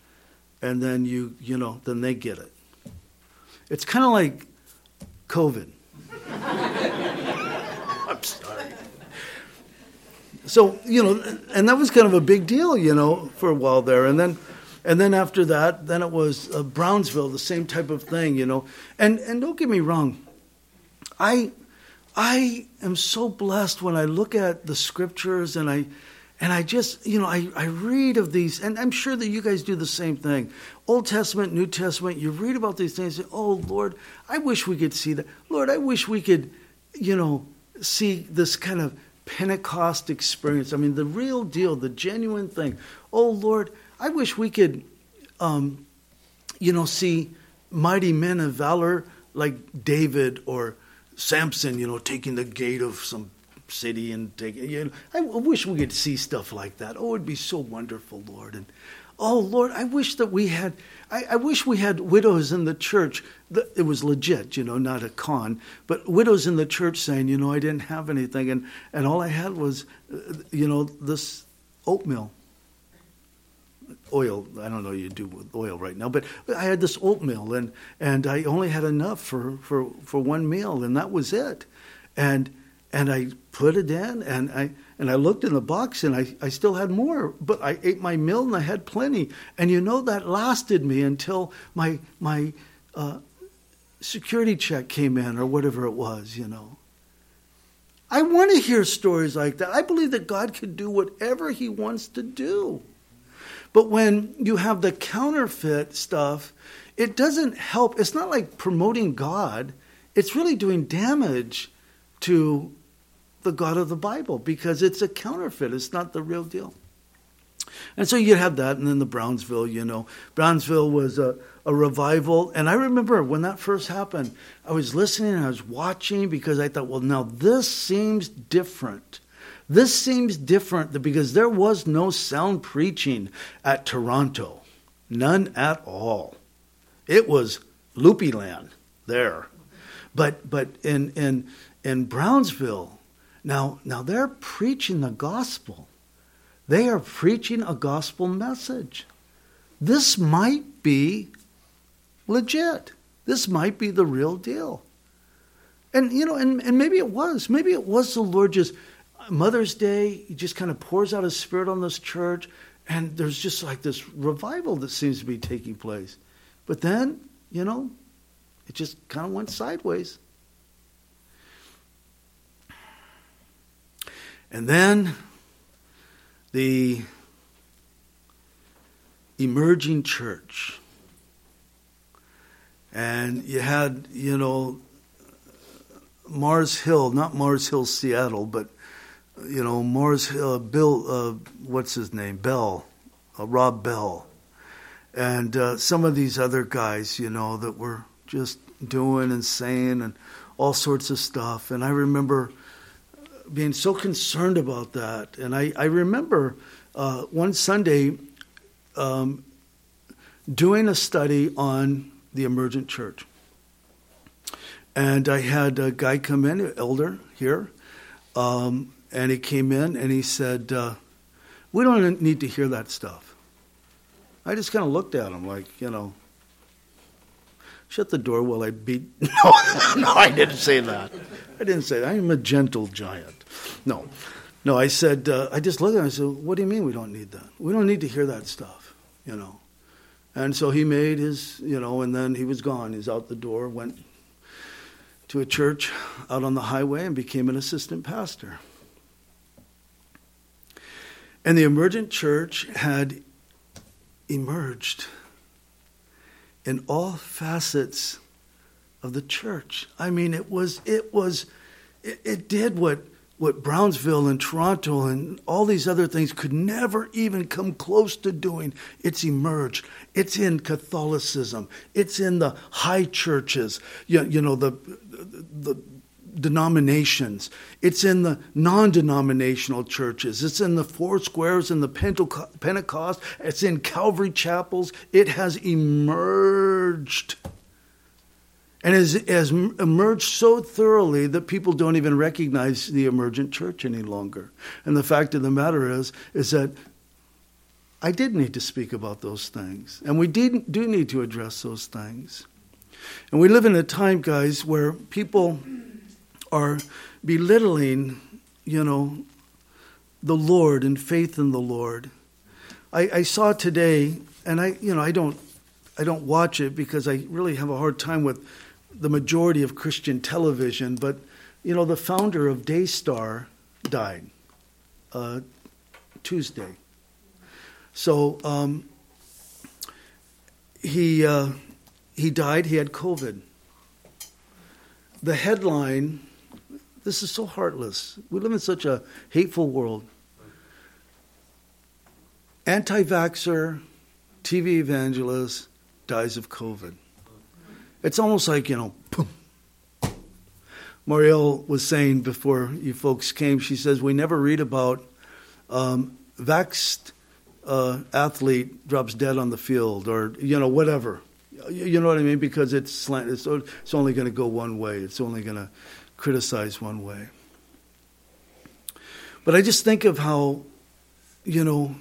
and then you, you know, then they get it. It's kind of like COVID. I'm sorry so you know, and that was kind of a big deal, you know, for a while there, and then. And then after that, then it was uh, Brownsville, the same type of thing, you know. And and don't get me wrong, I I am so blessed when I look at the scriptures and I and I just, you know, I, I read of these, and I'm sure that you guys do the same thing. Old Testament, New Testament, you read about these things, and, oh, Lord, I wish we could see that. Lord, I wish we could, you know, see this kind of Pentecost experience. I mean, the real deal, the genuine thing. Oh, Lord, I wish we could, um, you know, see mighty men of valor like David or Samson, you know, taking the gate of some city and taking, you know, I wish we could see stuff like that. Oh, it'd be so wonderful, Lord. And oh, Lord, I wish that we had I, I, wish we had widows in the church. It was legit, you know, not a con, but widows in the church saying, you know, I didn't have anything, and, and all I had was, uh, you know, this oatmeal. Oil, I don't know you do with oil right now, but I had this oatmeal, and, and I only had enough for, for, for one meal, and that was it. And, and I put it in, and I, and I looked in the box and I, I still had more, but I ate my meal and I had plenty. And you know, that lasted me until my, my uh, security check came in or whatever it was, you know. I want to hear stories like that. I believe that God can do whatever He wants to do. But when you have the counterfeit stuff, it doesn't help. It's not like promoting God, it's really doing damage to the God of the Bible because it's a counterfeit. It's not the real deal. And so you have that, and then the Brownsville, you know. Brownsville was a, a revival. And I remember when that first happened, I was listening and I was watching because I thought, well, now this seems different. This seems different because there was no sound preaching at Toronto, none at all. It was loopy land there. But, but in, in, in Brownsville, now, now they're preaching the gospel. They are preaching a gospel message. This might be legit. This might be the real deal. And you know, and, and maybe it was. Maybe it was the Lord just Mother's Day, he just kind of pours out his spirit on this church, and there's just like this revival that seems to be taking place. But then, you know, it just kind of went sideways. And then the emerging church. And you had, you know, Mars Hill, not Mars Hill, Seattle, but, you know, Mars Hill, Bill, uh, what's his name? Bell, uh, Rob Bell. And uh, some of these other guys, you know, that were just doing and saying and all sorts of stuff. And I remember being so concerned about that. And I, I remember uh, one Sunday um, doing a study on the emergent church. And I had a guy come in, an elder here, um, and he came in and he said, uh, We don't need to hear that stuff. I just kind of looked at him like, you know, shut the door while I beat. No, no, I didn't say that. I didn't say that. I'm a gentle giant. No, no, I said, uh, I just looked at him and I said, What do you mean we don't need that? We don't need to hear that stuff, you know. And so he made his, you know, and then he was gone. He's out the door, went to a church out on the highway and became an assistant pastor. And the emergent church had emerged in all facets of the church. I mean, it was, it was, it, it did what what Brownsville and Toronto and all these other things could never even come close to doing. It's emerged. It's in Catholicism. It's in the high churches, you, you know, the, the, denominations. It's in the non denominational churches. It's in the four squares and the Pentecost. It's in Calvary chapels. It has emerged and has, has emerged so thoroughly that people don't even recognize the emergent church any longer. And the fact of the matter is, is that I did need to speak about those things, and we did, do need to address those things. And we live in a time, guys, where people are belittling, you know, the Lord and faith in the Lord. I, I saw today, and I, you know, I don't, I don't watch it because I really have a hard time with the majority of Christian television, but you know, the founder of Daystar died uh, Tuesday. So um, he uh, he died. He had COVID. The headline. This is so heartless. We live in such a hateful world. Anti vaxxer, TV evangelist dies of COVID. It's almost like, you know, boom. Marielle was saying before you folks came, she says, we never read about um, vaxxed uh, athlete drops dead on the field or, you know, whatever. You know what I mean? Because it's, slant, it's, it's only going to go one way. It's only going to criticize one way. But I just think of how, you know,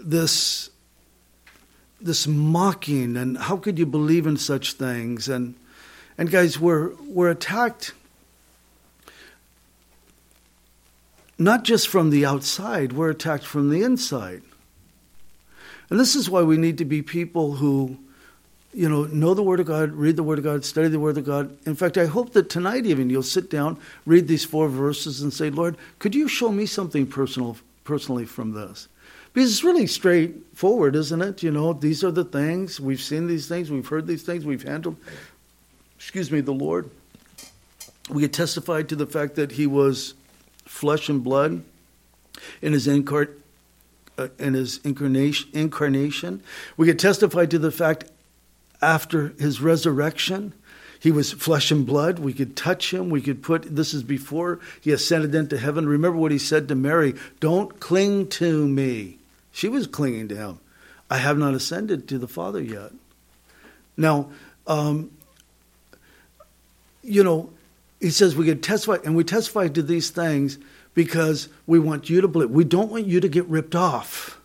this this mocking and how could you believe in such things and and guys we're we're attacked not just from the outside we're attacked from the inside and this is why we need to be people who you know know the word of god read the word of god study the word of god in fact i hope that tonight even you'll sit down read these four verses and say lord could you show me something personal personally from this because it's really straightforward, isn't it? You know, these are the things. We've seen these things. We've heard these things. We've handled, excuse me, the Lord. We had testified to the fact that he was flesh and blood in his incarnate. Uh, in his incarnation, incarnation, we could testify to the fact after his resurrection he was flesh and blood. We could touch him. We could put, this is before he ascended into heaven. Remember what he said to Mary Don't cling to me. She was clinging to him. I have not ascended to the Father yet. Now, um, you know, he says we could testify, and we testify to these things, because we want you to believe. We don't want you to get ripped off.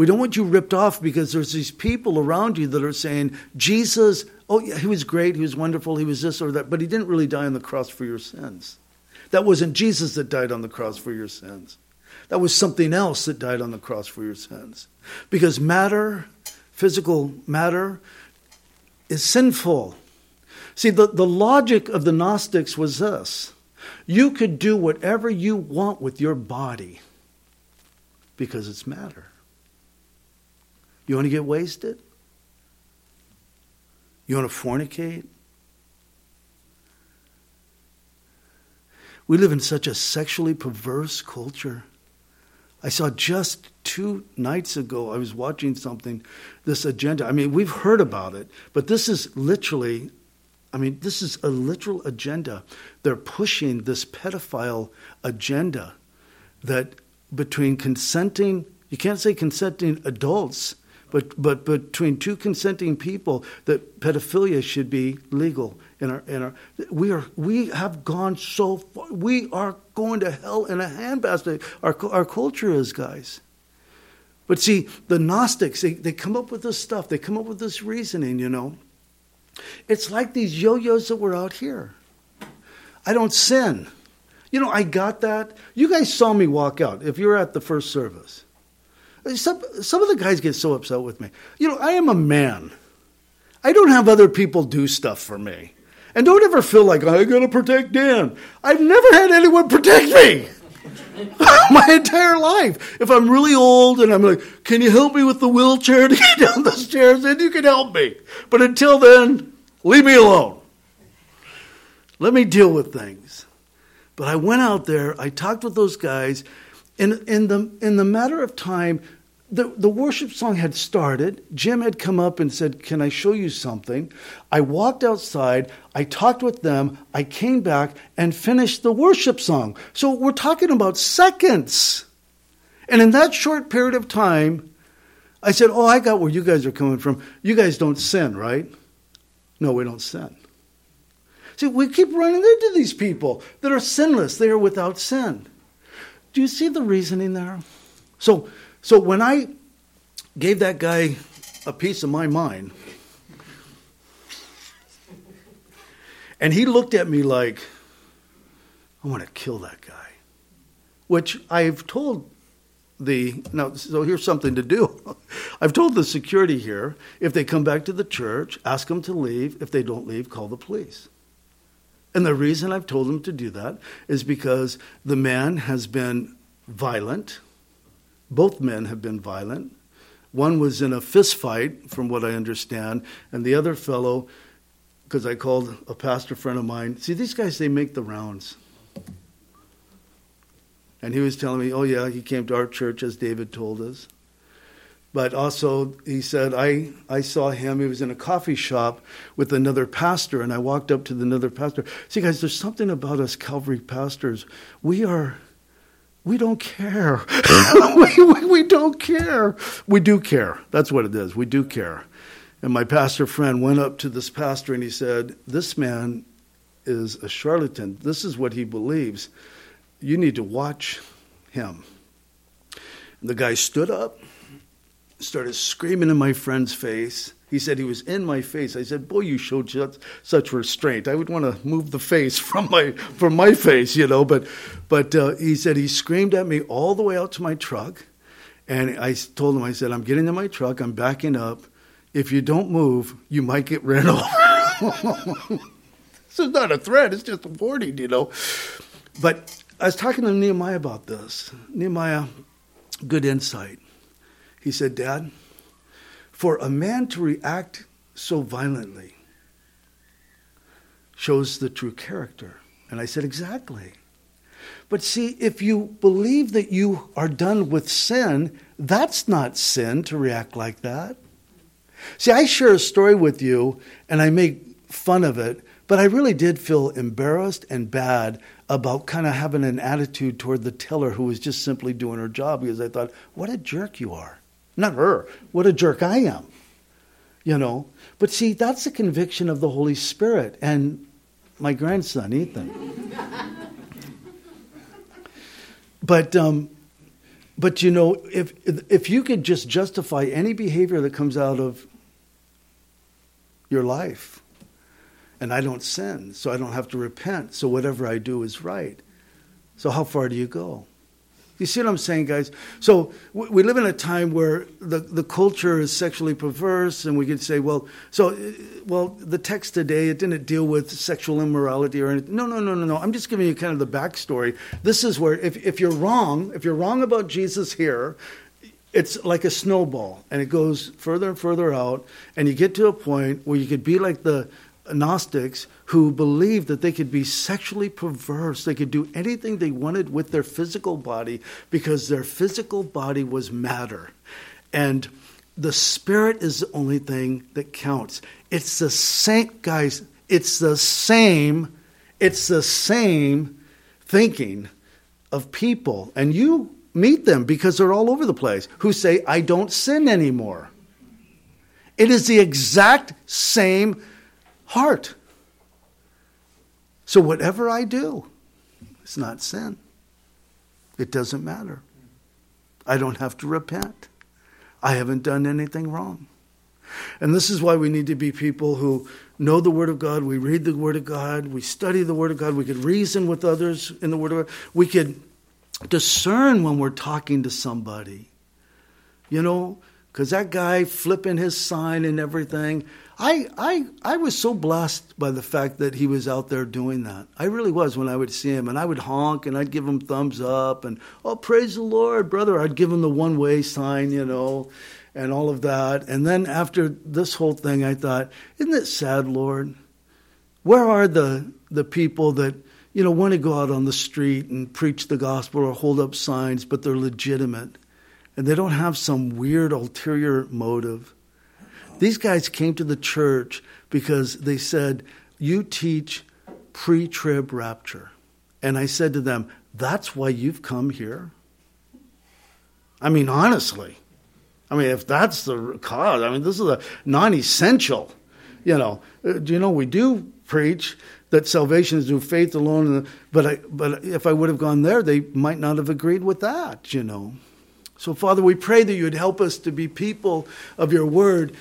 We don't want you ripped off because there's these people around you that are saying, Jesus, oh, yeah, he was great, he was wonderful, he was this or that, but he didn't really die on the cross for your sins. That wasn't Jesus that died on the cross for your sins. That was something else that died on the cross for your sins. Because matter, physical matter, is sinful. See, the, the logic of the Gnostics was this you could do whatever you want with your body because it's matter. You want to get wasted? You want to fornicate? We live in such a sexually perverse culture. I saw just two nights ago, I was watching something, this agenda. I mean, we've heard about it, but this is literally, I mean, this is a literal agenda. They're pushing this pedophile agenda that between consenting, you can't say consenting adults, but, but between two consenting people, that pedophilia should be legal in our, in our we are we have gone so far we are going to hell in a handbasket. Our, our culture is guys. But see the gnostics they, they come up with this stuff. They come up with this reasoning you know. It's like these yo-yos that were out here. I don't sin. You know i got that. You guys saw me walk out if you were at the first service some, some of the guys get so upset with me you know i am a man I don't have other people do stuff for me. And don't ever feel like I gotta protect Dan. I've never had anyone protect me. My entire life. If I'm really old and I'm like, can you help me with the wheelchair to get down the stairs? Then you can help me. But until then, leave me alone. Let me deal with things. But I went out there, I talked with those guys, and in the in the matter of time, the, the worship song had started. Jim had come up and said, Can I show you something? I walked outside, I talked with them, I came back and finished the worship song. So we're talking about seconds. And in that short period of time, I said, Oh, I got where you guys are coming from. You guys don't sin, right? No, we don't sin. See, we keep running into these people that are sinless, they are without sin. Do you see the reasoning there? So, so when I gave that guy a piece of my mind, and he looked at me like, I want to kill that guy. Which I've told the, now, so here's something to do. I've told the security here if they come back to the church, ask them to leave. If they don't leave, call the police. And the reason I've told them to do that is because the man has been violent both men have been violent. One was in a fist fight, from what I understand, and the other fellow, because I called a pastor friend of mine. See, these guys, they make the rounds. And he was telling me, oh, yeah, he came to our church, as David told us. But also, he said, I, I saw him. He was in a coffee shop with another pastor, and I walked up to the another pastor. See, guys, there's something about us Calvary pastors. We are we don't care. we, we, we, don't care. We do care. That's what it is. We do care. And my pastor friend went up to this pastor and he said, This man is a charlatan. This is what he believes. You need to watch him. And the guy stood up, started screaming in my friend's face. He said he was in my face. I said, "Boy, you showed such, such restraint. I would want to move the face from my from my face, you know." But, but uh, he said he screamed at me all the way out to my truck, and I told him, I said, "I'm getting in my truck. I'm backing up. If you don't move, you might get ran over." this is not a threat. It's just a warning, you know. But I was talking to Nehemiah about this. Nehemiah, good insight. He said, "Dad." For a man to react so violently shows the true character. And I said, Exactly. But see, if you believe that you are done with sin, that's not sin to react like that. See, I share a story with you and I make fun of it, but I really did feel embarrassed and bad about kind of having an attitude toward the teller who was just simply doing her job because I thought, what a jerk you are. Not her. What a jerk I am. You know? But see, that's the conviction of the Holy Spirit and my grandson, Ethan. but um, but you know, if if you could just justify any behavior that comes out of your life, and I don't sin, so I don't have to repent, so whatever I do is right. So how far do you go? You see what I'm saying, guys? So we live in a time where the, the culture is sexually perverse, and we could say, well, so, uh, well, the text today, it didn't deal with sexual immorality or anything. No, no, no, no, no. I'm just giving you kind of the backstory. This is where, if, if you're wrong, if you're wrong about Jesus here, it's like a snowball, and it goes further and further out, and you get to a point where you could be like the Gnostics who believed that they could be sexually perverse. They could do anything they wanted with their physical body because their physical body was matter. And the spirit is the only thing that counts. It's the same, guys, it's the same, it's the same thinking of people. And you meet them because they're all over the place who say, I don't sin anymore. It is the exact same heart. So whatever I do, it's not sin. It doesn't matter. I don't have to repent. I haven't done anything wrong. And this is why we need to be people who know the Word of God. We read the Word of God. We study the Word of God. We could reason with others in the Word of God. We could discern when we're talking to somebody. You know, because that guy flipping his sign and everything, I, I, I was so blessed by the fact that he was out there doing that. I really was when I would see him, and I would honk and I'd give him thumbs up and, oh, praise the Lord, brother. I'd give him the one way sign, you know, and all of that. And then after this whole thing, I thought, isn't it sad, Lord? Where are the, the people that, you know, want to go out on the street and preach the gospel or hold up signs, but they're legitimate and they don't have some weird ulterior motive? These guys came to the church because they said, You teach pre trib rapture. And I said to them, That's why you've come here? I mean, honestly. I mean, if that's the cause, I mean, this is a non essential. You know, uh, do you know we do preach that salvation is through faith alone? But, I, but if I would have gone there, they might not have agreed with that, you know. So, Father, we pray that you would help us to be people of your word